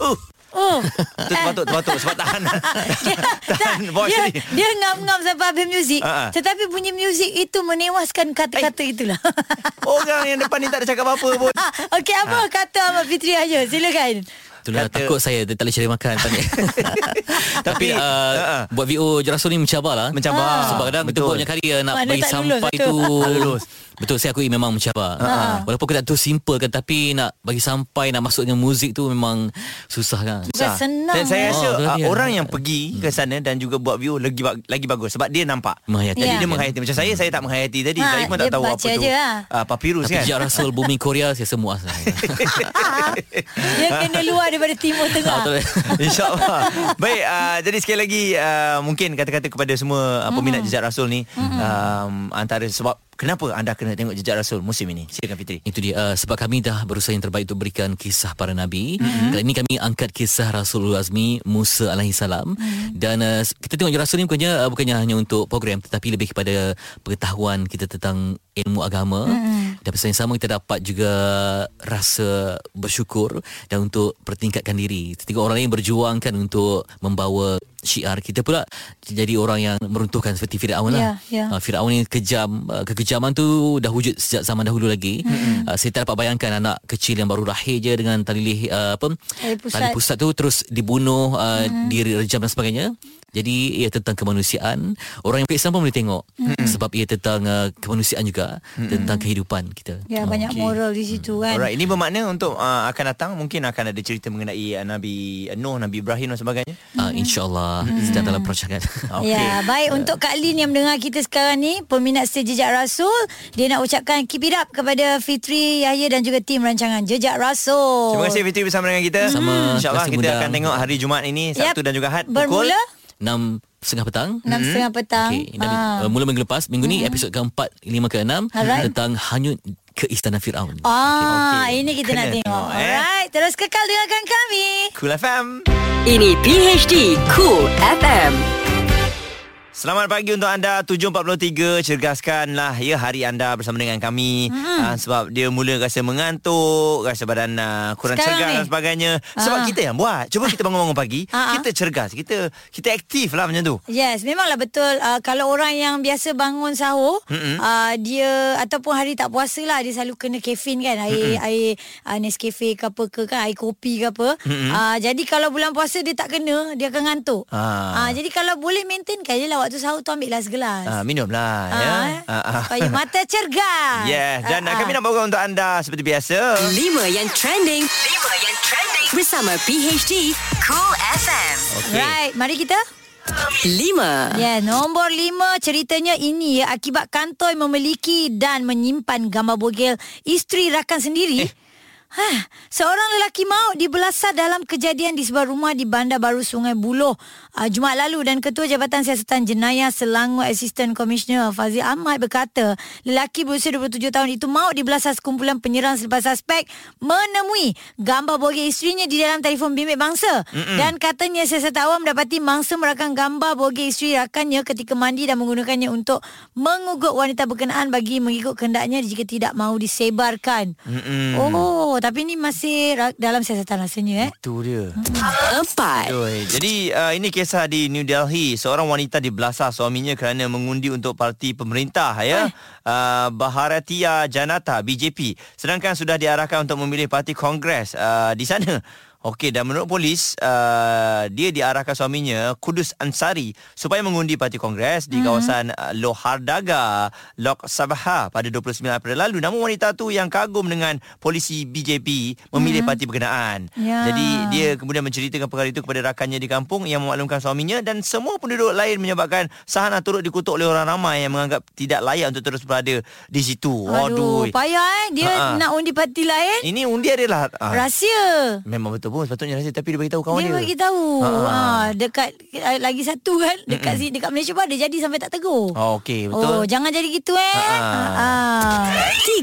Uh, Oh. tu terbatuk, terbatuk sebab tahan. tahan voice dia, ni. dia ngam-ngam sampai habis muzik Ha, ha. Tetapi bunyi muzik itu menewaskan kata-kata itulah Orang yang depan ni tak ada cakap apa pun. Okey apa kata Ahmad Fitri aja Silakan Itulah Kata- takut saya dia tak boleh cari makan Tapi, Tapi, Tapi uh, ha-ha. Buat VO Jerasul ni mencabar lah Mencabar. Sebab kadang kita Betul. buat banyak kali uh, Nak Mana bagi tak lulus sampai betul. tu lulus. Betul saya akui memang mencabar Walaupun kita tu simple kan Tapi nak bagi sampai Nak masuknya muzik tu Memang susah kan Bukan senang, Dan saya rasa Oh, tu uh, orang yang pergi ke sana dan juga buat view lagi lagi bagus sebab dia nampak. Menghayati Jadi Ya. dia menghayati macam saya saya tak menghayati tadi. Ha, saya pun tak dia tahu apa tu. je lah. Uh, papirus Tapi kan. jejak Rasul Bumi Korea Saya semua asal Dia kena luar daripada timur tengah Betul InsyaAllah Baik uh, Jadi sekali lagi uh, Mungkin kata-kata kepada semua uh, Peminat Hmm. jejak Rasul ni um, Antara sebab Kenapa anda kena tengok jejak Rasul musim ini Silakan Fitri Itu dia uh, sebab kami dah berusaha yang terbaik untuk berikan kisah para nabi. Mm-hmm. Kali ini kami angkat kisah Rasulullah Azmi Musa alaihi salam mm-hmm. dan uh, kita tengok je Rasul ni bukannya uh, bukannya hanya untuk program tetapi lebih kepada pengetahuan kita tentang ilmu agama mm-hmm. Dan pesan yang sama kita dapat juga rasa bersyukur dan untuk pertingkatkan diri. Ketika orang lain berjuang kan untuk membawa syiar kita pula jadi orang yang meruntuhkan seperti Firaun lah. Ya, ya. Uh, Firaun ni kejam uh, kekejaman tu dah wujud sejak zaman dahulu lagi. Mm-hmm. Uh, saya tak dapat bayangkan anak kecil yang baru lahir je dengan tali uh, apa Tali pusat. tali pusat tu terus dibunuh uh, mm-hmm. direjam dan sebagainya. Jadi ia tentang kemanusiaan. Orang yang Islam pun boleh tengok mm-hmm. sebab ia tentang uh, kemanusiaan juga, mm-hmm. tentang kehidupan kita. Ya banyak moral di situ kan Alright, ini bermakna untuk uh, akan datang mungkin akan ada cerita mengenai uh, Nabi Nuh, Nabi Ibrahim dan sebagainya. Uh, InsyaAllah mm-hmm. sedang dalam perancangan. Okey. Ya, baik untuk Kak Lin yang mendengar kita sekarang ni, peminat setia Jejak Rasul, dia nak ucapkan keep it up kepada Fitri, Yahya dan juga tim rancangan Jejak Rasul. Terima kasih Fitri bersama dengan kita. Sama. InsyaAllah kita Bunda. akan tengok hari Jumaat ini Sabtu Yap. dan juga Ahad Bermula pukul 6 setengah petang. enam setengah petang. Okey, dan Ah. uh, mula minggu lepas, minggu ni episod keempat, lima ke enam Alright. tentang hanyut ke istana Firaun. Ah, Okey. ini kita Kena nak tengok. tengok, eh. Alright, terus kekal dengarkan kami. Cool FM. Ini PHD Cool FM. Selamat pagi untuk anda 7.43 Cergaskanlah ya hari anda bersama dengan kami hmm. uh, Sebab dia mula rasa mengantuk Rasa badan uh, kurang Sekarang cergas ni. dan sebagainya Sebab Ah. kita yang buat Cuba kita bangun-bangun pagi ah. Kita cergas Kita kita aktif lah macam tu Yes, memanglah betul. Uh, kalau orang yang biasa bangun sahur, uh, dia ataupun hari tak puasa lah, dia selalu kena kafein kan, air Mm-mm. air uh, Nescafe ke apa ke kan, air kopi ke apa. Uh, jadi kalau bulan puasa dia tak kena, dia akan ngantuk. Ah. Uh, jadi kalau boleh maintainkan je lah waktu sahur tu ambil lah segelas. uh, Minumlah Ah, ya. eh. Ah, ah. Supaya mata cergas. Yes Dan Ah, uh, kami ah. nak bawa untuk anda Seperti biasa 5 yang trending. 5 yang trending. Bersama PHD Cool FM. Okey. Right, mari kita 5. Ya, nombor lima ceritanya ini ya, akibat kantoi memiliki dan menyimpan gambar bogel isteri rakan sendiri. Eh. Hah, seorang lelaki maut dibelasah dalam kejadian di sebuah rumah di Bandar Baru Sungai Buloh uh, Jumaat lalu dan Ketua Jabatan Siasatan Jenayah Selangor Assistant Commissioner Fazil Ahmad berkata lelaki berusia 27 tahun itu maut dibelasah sekumpulan penyerang selepas suspek menemui gambar bogel isterinya di dalam telefon bimbit bangsa Mm-mm. dan katanya siasatan awam mendapati mangsa merakam gambar bogel isteri rakannya ketika mandi dan menggunakannya untuk mengugut wanita berkenaan bagi mengikut kehendaknya jika tidak mahu disebarkan. Mm-mm. Oh, tapi ni masih dalam siasatan rasanya eh. Itu dia 4. Betul. Jadi uh, ini kisah di New Delhi. Seorang wanita dibelasah suaminya kerana mengundi untuk parti pemerintah ya. Uh, Bharatiya Janata BJP. Sedangkan sudah diarahkan untuk memilih parti Kongres uh, di sana. Okey dan menurut polis uh, dia diarahkan suaminya Kudus Ansari supaya mengundi parti Kongres di kawasan uh, Lohardaga Lok Sabha pada 29 April lalu namun wanita tu yang kagum dengan polisi BJP memilih parti berkenaan. Ya. Jadi dia kemudian menceritakan perkara itu kepada rakannya di kampung yang memaklumkan suaminya dan semua penduduk lain menyebabkan Sahana turut dikutuk oleh orang ramai yang menganggap tidak layak untuk terus berada di situ. Aduh, Aduh. payah eh dia Ha-ha. nak undi parti lain. Ini undi adalah ah, Rahsia. Memang betul pun sepatutnya rahsia tapi dia bagi tahu kawan Dia dia. bagi tahu. Ha. Ha, dekat eh, lagi satu kan dekat sini dekat Malaysia pun ada jadi sampai tak tegur. Oh, okey betul. Oh, jangan jadi gitu eh. Ha. Ha. ha.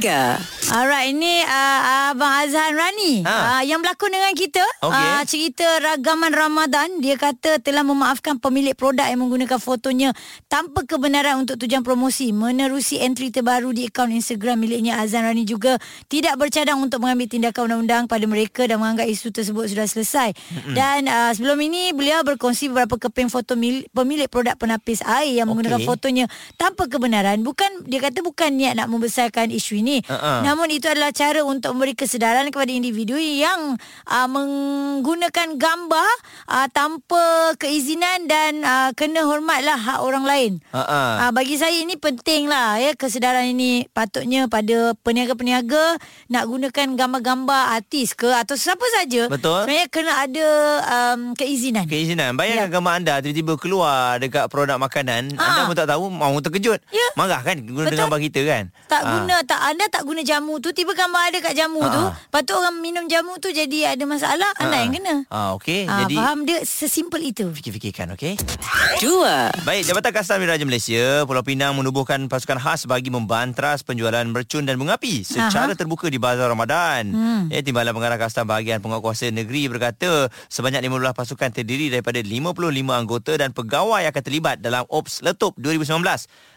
3. Alright, ini uh, Abang Azhan Rani Ha. uh, yang berlakon dengan kita. Okey. Uh, cerita Ragaman Ramadan. Dia kata telah memaafkan pemilik produk yang menggunakan fotonya tanpa kebenaran untuk tujuan promosi. Menerusi entry terbaru di akaun Instagram miliknya Azhan Rani juga tidak bercadang untuk mengambil tindakan undang-undang pada mereka dan menganggap isu tersebut sudah selesai. Mm-hmm. Dan uh, sebelum ini beliau berkongsi beberapa keping foto mil- pemilik produk penapis air yang menggunakan fotonya tanpa kebenaran. Bukan dia kata bukan niat nak membesarkan isu ini. Ha-ha. Namun itu adalah cara untuk memberi kesedaran kepada individu yang uh, menggunakan gambar uh, tanpa keizinan dan uh, kena hormatlah hak orang lain. Ha-ha. Uh, bagi saya ini penting lah ya kesedaran ini patutnya pada peniaga-peniaga nak gunakan gambar-gambar artis ke atau siapa saja. Betul. Sebenarnya kena ada um, keizinan. Keizinan Bayangkan Ya. gambar anda Tiba-tiba keluar Dekat produk makanan Ah. Anda pun tak tahu Mau terkejut Ya. Marah kan Guna Betul. gambar kita kan tak Ah. guna tak anda tak guna jamu tu tiba gambar ada kat jamu tu Ha. lepas tu orang minum jamu tu jadi ada masalah anda Ah. yang kena Ah, Okey Ah, Jadi faham dia sesimpel itu Fikir-fikirkan okey Dua. Baik, Jabatan Kastam Diraja Malaysia Pulau Pinang menubuhkan pasukan khas bagi membantras penjualan mercun dan bunga api secara Aha. terbuka di Bazar Ramadan. Hmm. Ya, Timbalan Pengarah Kastam Bahagian Penguatkuasa Negeri berkata sebanyak 15 pasukan terdiri daripada 55 anggota dan pegawai akan terlibat dalam Ops Letup 2019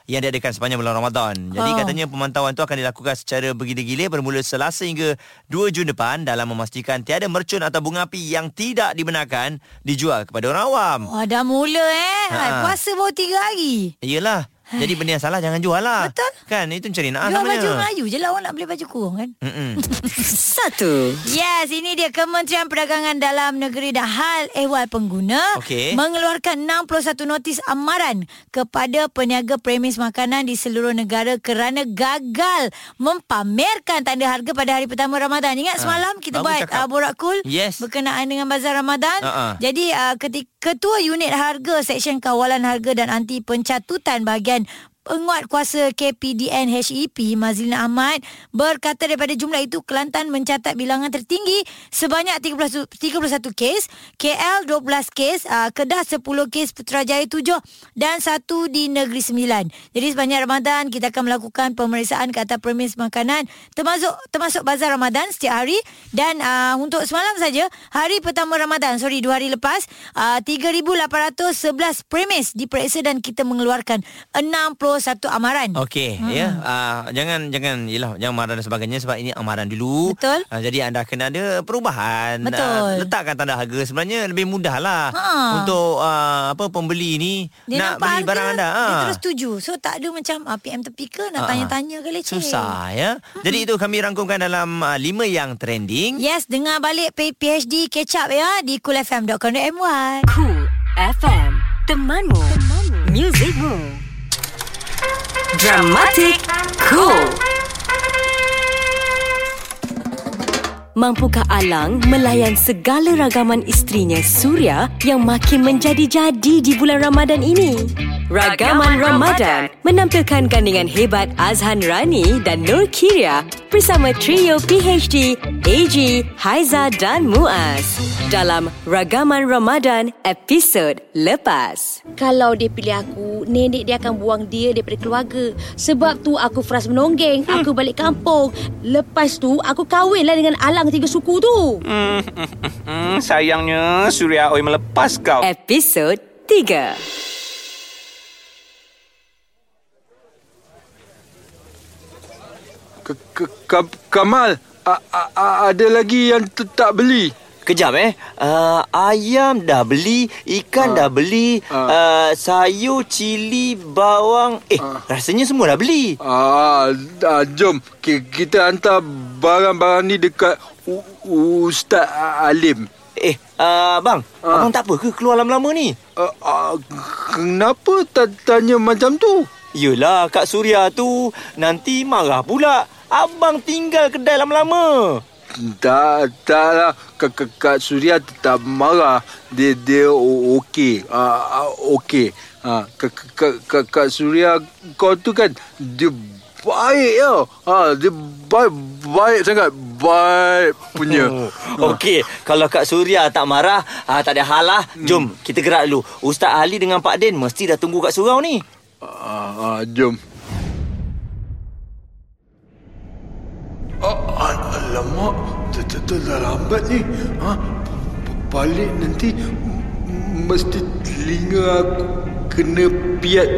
yang diadakan sepanjang bulan Ramadan. Jadi Oh. katanya pemantauan itu akan dilakukan secara bergila-gila bermula Selasa hingga 2 Jun depan dalam memastikan tiada mercun atau bunga api yang tidak dibenarkan dijual kepada orang awam. Wah dah mula eh Ha. Puasa baru tiga hari Yelah Jadi benda yang salah jangan jual lah Betul. Kan itu mencari nak Jual namanya baju Melayu je lah Orang nak beli baju kurung kan Mm-mm. Satu. Yes, ini dia Kementerian Perdagangan Dalam Negeri dan Hal Ehwal Pengguna Okey. mengeluarkan 61 notis amaran kepada peniaga premis makanan di seluruh negara kerana gagal mempamerkan tanda harga pada hari pertama Ramadan. Ingat semalam kita buat cakap. uh, borak cool Yes. berkenaan dengan bazar Ramadan. Ha-ha. Jadi uh, ketika Ketua Unit Harga Seksyen Kawalan Harga dan Anti Pencatutan bahagian and Penguat kuasa KPDN HEP Mazlina Ahmad berkata daripada jumlah itu Kelantan mencatat bilangan tertinggi sebanyak 31, 31 kes, KL 12 kes, uh, Kedah 10 kes, Putrajaya 7 dan satu di Negeri Sembilan. Jadi sepanjang Ramadan kita akan melakukan pemeriksaan ke atas premis makanan termasuk termasuk bazar Ramadan setiap hari dan uh, untuk semalam saja hari pertama Ramadan sorry dua hari lepas uh, 3811 premis diperiksa dan kita mengeluarkan 61 amaran. Okey hmm. ya uh, jangan jangan yalah jangan marah dan sebagainya sebab ini amaran dulu. Betul. Uh, jadi anda kena ada perubahan. Betul. Uh, letakkan tanda harga sebenarnya lebih mudah lah Ha. untuk uh, apa pembeli ni Dia nak beli harga, barang anda. Dia Ah. terus setuju. So tak ada macam uh, PM tepi ke nak Ah. tanya-tanya ke leceh. Susah ya. Jadi itu kami rangkumkan dalam uh, lima yang trending. Yes, dengar balik PhD up ya di coolfm.com.my. Cool FM. Temanmu. Temanmu. Musicmu. Dramatic Cool. Mampukah Alang melayan segala ragaman isterinya Surya yang makin menjadi-jadi di bulan Ramadan ini? Ragaman Ramadan menampilkan gandingan hebat Azhan Rani dan Nur Kiria bersama trio PHD, AG, Haiza dan Muaz dalam Ragaman Ramadan episod lepas. Kalau dia pilih aku, nenek dia akan buang dia daripada keluarga. Sebab tu aku frust menonggeng. Hmm. Aku balik kampung. Lepas tu, aku kahwinlah dengan Alang tiga suku tu. Hmm, sayangnya Surya Oi melepas kau. Episod 3. Kamal, ada lagi yang tak beli. Kejap eh. Uh, ayam dah beli, ikan Ah. dah beli, Ah. uh, sayur, cili, bawang. Eh, rasanya semua dah beli. Ah, ah jom Ki- kita hantar barang-barang ni dekat Ustaz Alim. Eh, uh, bang, Ah. abang tak apa ke keluar lama-lama ni? Uh, uh, kenapa tak tanya macam tu? Yelah, Kak Surya tu nanti marah pula. Abang tinggal kedai lama-lama. Tak, tak lah. Kak, Surya tetap marah. Dia dia okey. Ah, okey. Ha, Kak, Kak, Kak, Kak Surya kau tu kan dia baik ya. Ha, dia baik baik sangat. Baik punya. Okey, kalau Kak Surya tak marah, ah, tak ada hal lah. Jom, kita gerak dulu. Ustaz Ali dengan Pak Din mesti dah tunggu kat surau ni. Ah, ah, jom. Alamak, dah- lambat ni. Ha? Balik nanti mesti telinga aku kena piat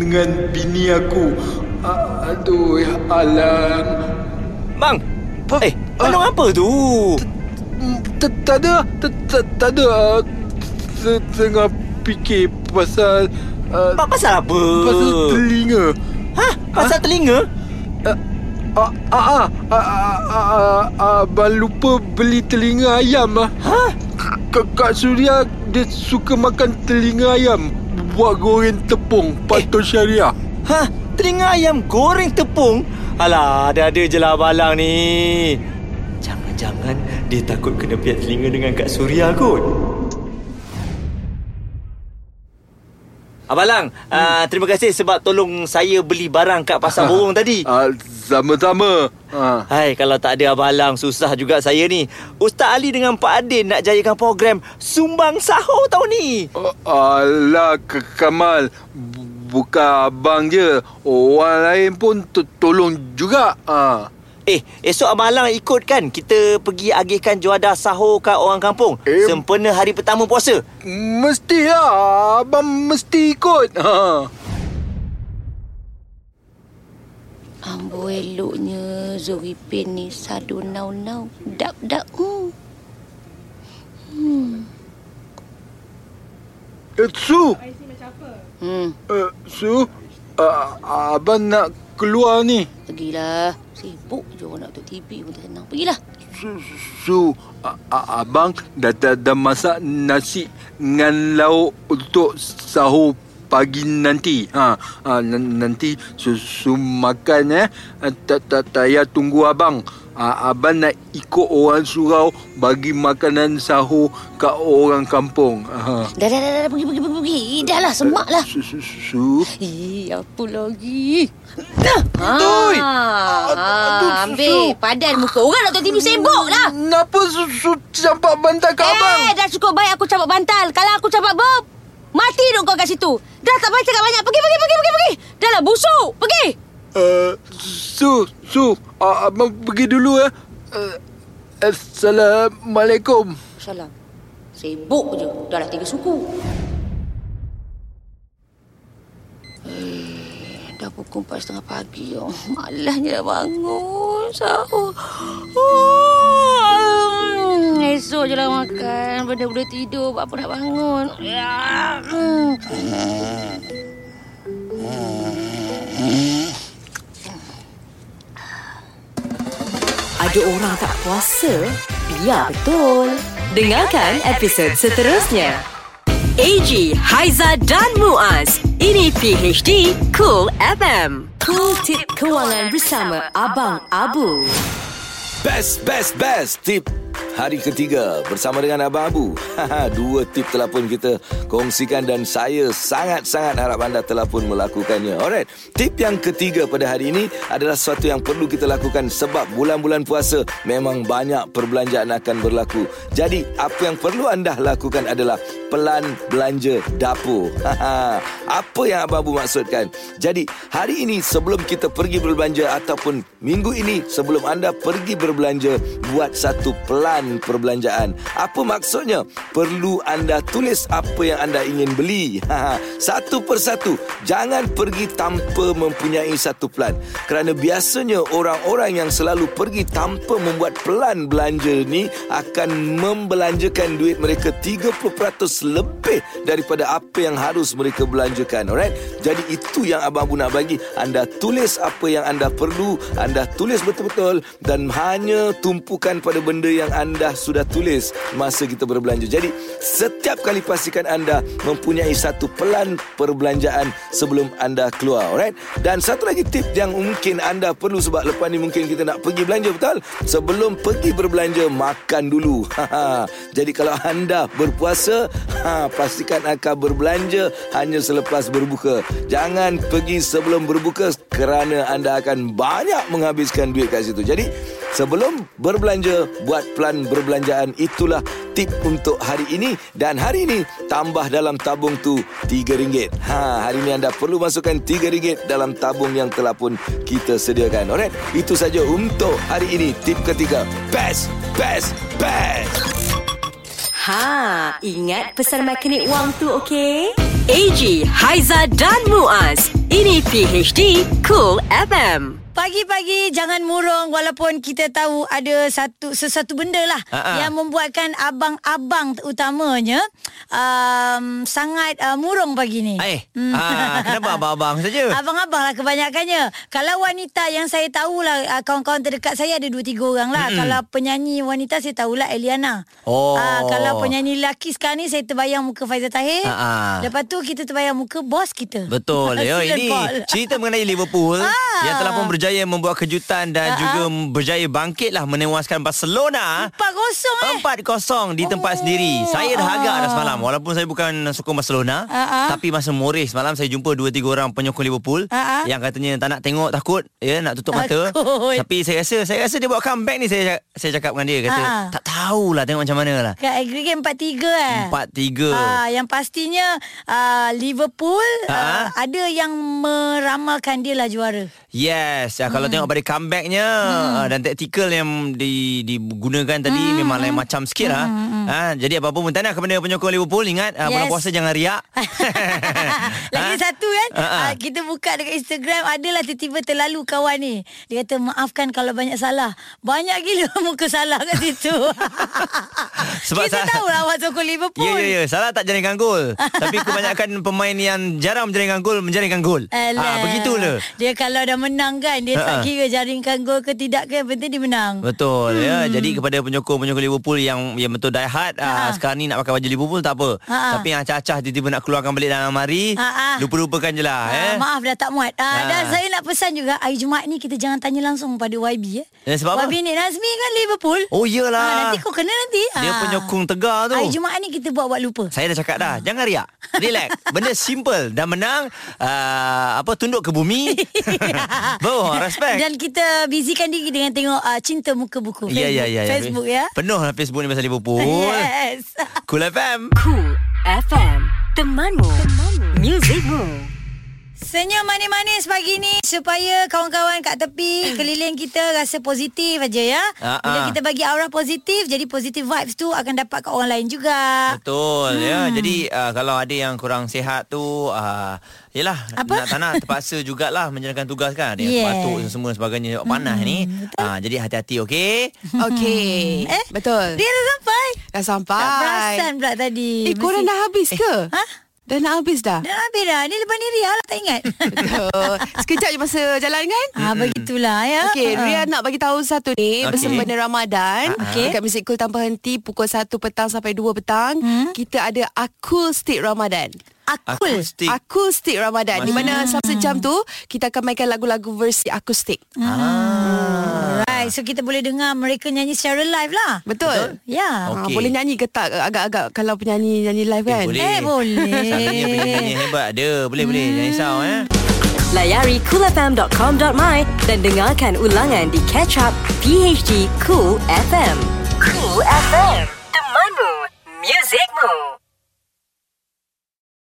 dengan bini aku. Aduh, ya alam. Bang. Eh, pandang apa tu? Tak ada, tak ada. ah, Tengah fikir pasal uh, Pasal apa? Pasal telinga. Hah? Pasal telinga? Ah, ah, ah, ah, ah, ah, ah, abang lupa beli telinga ayam ah. Ha? Kak Surya dia suka makan telinga ayam buat goreng tepung patut syariah. Ha? Telinga ayam goreng tepung? Alah, ada-ada je lah Balang ni. Jangan-jangan dia takut kena piat telinga dengan Kak Surya kot. Abalang, hmm. uh, terima kasih sebab tolong saya beli barang kat Pasar Borong tadi. Ah, sama-sama. Ha. Hai, kalau tak ada Abalang, susah juga saya ni. Ustaz Ali dengan Pak Adin nak jayakan program Sumbang Sahur tahun ni. Oh, alah, Kamal. Bu- Bukan abang je. Orang lain pun to- tolong juga. Ha. Eh, esok Abang Alang ikut kan kita pergi agihkan juadah sahur kat orang kampung. Eh. Sempena hari pertama puasa. Mestilah. Abang mesti ikut. Ha. Ambo eloknya Zoripin ni sadu nau-nau. Dap-dap. Hmm. Hmm. Eh, Su. Hmm. Uh, Su. Uh, abang nak keluar ni. Pergilah. Sibuk je orang nak tengok TV pun tak senang. Pergilah. Su, su a, a, abang dah, dah, dah masak nasi dengan lauk untuk sahur pagi nanti. Ha, ha nanti susu makan eh. Ah, Tak tak payah tunggu abang. Ha, abang nak ikut orang surau bagi makanan sahur kat orang kampung. Ha. Dah, dah, dah, dah. Pergi, pergi, pergi. Eh, Dah lah, semak lah. Su, su, su. Eh, apa lagi? Ha, Aduh, ha, ambil padan muka orang nak tengok TV sibuk lah. Kenapa susu campak bantal kat abang? Eh, dah cukup baik aku campak bantal. Kalau aku campak bob, mati dong kau kat situ. Dah tak payah cakap banyak. Pergi, pergi, pergi, pergi, pergi. Dah lah, busuk. Pergi. Uh, Su, Su, uh, abang pergi dulu eh. Uh, Assalamualaikum. Salam. Sibuk je. Dah lah tiga suku. Eh, dah pukul empat setengah pagi. Oh, malahnya dah bangun. Sahur. Oh, esok je lah makan. Benda-benda tidur. Buat apa nak bangun. Ya. Hmm. Ada orang tak puasa? Biar betul. Dengarkan episod seterusnya. AG, Haiza dan Muaz. Ini PHD Cool FM. Cool Tip Kewangan bersama Abang Abu. Best, best, best tip hari ketiga bersama dengan Abang Abu. Dua tip telah pun kita kongsikan dan saya sangat-sangat harap anda telah pun melakukannya. Alright, tip yang ketiga pada hari ini adalah sesuatu yang perlu kita lakukan sebab bulan-bulan puasa memang banyak perbelanjaan akan berlaku. Jadi, apa yang perlu anda lakukan adalah pelan belanja dapur. Apa yang Abang Abu maksudkan? Jadi, hari ini sebelum kita pergi berbelanja ataupun minggu ini sebelum anda pergi berbelanja, buat satu pelan perbelanjaan. Apa maksudnya? Perlu anda tulis apa yang anda ingin beli. Satu persatu. Jangan pergi tanpa mempunyai satu plan. Kerana biasanya orang-orang yang selalu pergi tanpa membuat pelan belanja ni akan membelanjakan duit mereka 30% lebih daripada apa yang harus mereka belanjakan. Alright? Jadi itu yang Abang Abu nak bagi. Anda tulis apa yang anda perlu, anda tulis betul-betul dan hanya tumpukan pada benda yang anda sudah tulis masa kita berbelanja. Jadi setiap kali pastikan anda mempunyai satu pelan perbelanjaan sebelum anda keluar. Alright? Dan satu lagi tip yang mungkin anda perlu sebab lepas ni mungkin kita nak pergi belanja betul? Sebelum pergi berbelanja makan dulu. Jadi kalau anda berpuasa, ha, pastikan akan berbelanja hanya selepas berbuka. Jangan pergi sebelum berbuka kerana anda akan banyak menghabiskan duit kat situ. Jadi Sebelum berbelanja, buat plan berbelanjaan. Itulah tip untuk hari ini. Dan hari ini, tambah dalam tabung tu RM3. Ha, hari ini anda perlu masukkan RM3 dalam tabung yang telah pun kita sediakan. Alright, itu saja untuk hari ini. Tip ketiga. Best, best, best. Ha, ingat pesan mekanik wang tu okey? AG, Haiza dan Muaz. Ini PHD Cool FM. Pagi-pagi jangan murung walaupun kita tahu ada satu sesuatu benda lah Ha-ha. yang membuatkan abang-abang utamanya um, sangat uh, murung pagi ni. Eh, ah, kenapa abang-abang saja? Abang-abang lah kebanyakannya. Kalau wanita yang saya tahulah uh, kawan-kawan terdekat saya ada dua tiga orang lah. Mm-mm. Kalau penyanyi wanita saya tahulah Eliana. Oh. Ah, kalau penyanyi lelaki sekarang ni saya terbayang muka Faizal Tahir. Ha-ha. Lepas tu kita terbayang muka bos kita. Betul. Silen Ini Paul. cerita mengenai Liverpool Ah. yang telah pun berjaya membuat kejutan dan Ah, juga berjaya bangkitlah menewaskan Barcelona 4-0 eh. 4-0 di tempat sendiri. Saya dah agak dah semalam walaupun saya bukan sokong Barcelona ah. tapi masa Morris semalam saya jumpa 2 3 orang penyokong Liverpool ah. yang katanya tak nak tengok takut ya nak tutup mata. Takut. Tapi saya rasa saya rasa dia buat comeback ni saya saya cakap dengan dia kata ah. tak tahulah tengok macam mana lah. Kat aggregate 4-3 eh. 4-3. Ah, yang pastinya uh, Liverpool Ah. uh, ada yang meramalkan dia lah juara. Yes, hmm. kalau tengok pada comebacknya hmm. dan taktikal yang di, digunakan tadi hmm. memang lain macam sikit lah. Hmm. Ha, jadi apa-apa pun tahniah kepada penyokong Liverpool. Ingat yes. bulan puasa jangan riak. Lagi satu kan Ah, ah. uh, Kita buka dekat Instagram Adalah tiba-tiba terlalu kawan ni Dia kata maafkan kalau banyak salah Banyak gila muka salah kat situ Sebab Kita salah- tahu lah Awak sokong Liverpool Ya, ya, ya. Salah tak jaringkan gol. Tapi kebanyakan pemain yang jarang menjaringkan gol, menjaringkan gol. Ha, begitulah. Dia kalau dah menang kan Dia tak kira jaringkan gol ke tidak ke Yang penting dia menang Betul hmm. ya. Hmm. Jadi kepada penyokong-penyokong Liverpool yang yang betul die hard ha. sekarang ni nak pakai baju Liverpool tak apa. Ha. Tapi yang acah-acah tiba-tiba nak keluarkan balik dalam lemari, Ha. lupa-lupakan je lah eh. Ah, maaf dah tak muat. Ah. Dan saya nak pesan juga hari Jumaat ni kita jangan tanya langsung pada YB eh. Eh, sebab apa? YB ni Nazmi kan Liverpool. Oh iyalah. Ah, nanti kau kena nanti. Dia penyokong tegar tu. Hari Jumaat ni kita buat-buat lupa. Saya dah cakap dah Jangan riak Relax Benda simple Dan menang uh, Apa Tunduk ke bumi Boh respect Dan kita busykan diri dengan tengok uh, Cinta Muka Buku. Ya ya ya ya. Facebook ya. Penuh lah Facebook ni pasal Liverpool Yes. Cool FM Cool FM. Temanmu. Temanmu. Musicmu. Senyum manis-manis pagi ni supaya kawan-kawan kat tepi keliling kita rasa positif aja ya. Ah, Bila kita bagi aura positif jadi positive vibes tu akan dapat kat orang lain juga. Betul Hmm. ya. Jadi uh, kalau ada yang kurang sihat tu uh, Yelah Apa? Nak tak nak terpaksa jugalah Menjalankan tugas kan Ada yang Yes. batuk dan semua sebagainya Panas ni uh, Jadi hati-hati okey Okey. Eh? Betul. Dia dah sampai. Dah sampai. Tak perasan pula tadi. Eh, korang dah habis ke? Ha? Dah nak habis dah? Dah habis dah. Ni lepas ni Ria lah tak ingat. Betul. Sekejap je masa jalan kan? Ah, begitulah ya. Okey, Ah. Ria nak bagi tahu satu ni Okey. bersempena Ramadan. Okey. Dekat Music Cool tanpa henti pukul 1 petang sampai 2 petang, kita ada Acoustic Ramadan. Akul. Akustik Akustik Ramadan Di mana Hmm. selama sejam tu Kita akan mainkan lagu-lagu versi akustik ah. Right. So kita boleh dengar mereka nyanyi secara live lah. Betul? Ya. Ha, Okey. boleh nyanyi ke tak agak-agak kalau penyanyi nyanyi live kan? Eh, boleh. Eh, boleh. Penyanyi hebat ada. Boleh-boleh. Jangan risau eh. Layari coolfm.com.my dan dengarkan ulangan di Catch Up PHD Cool FM. Cool FM. Temanmu. Musicmu.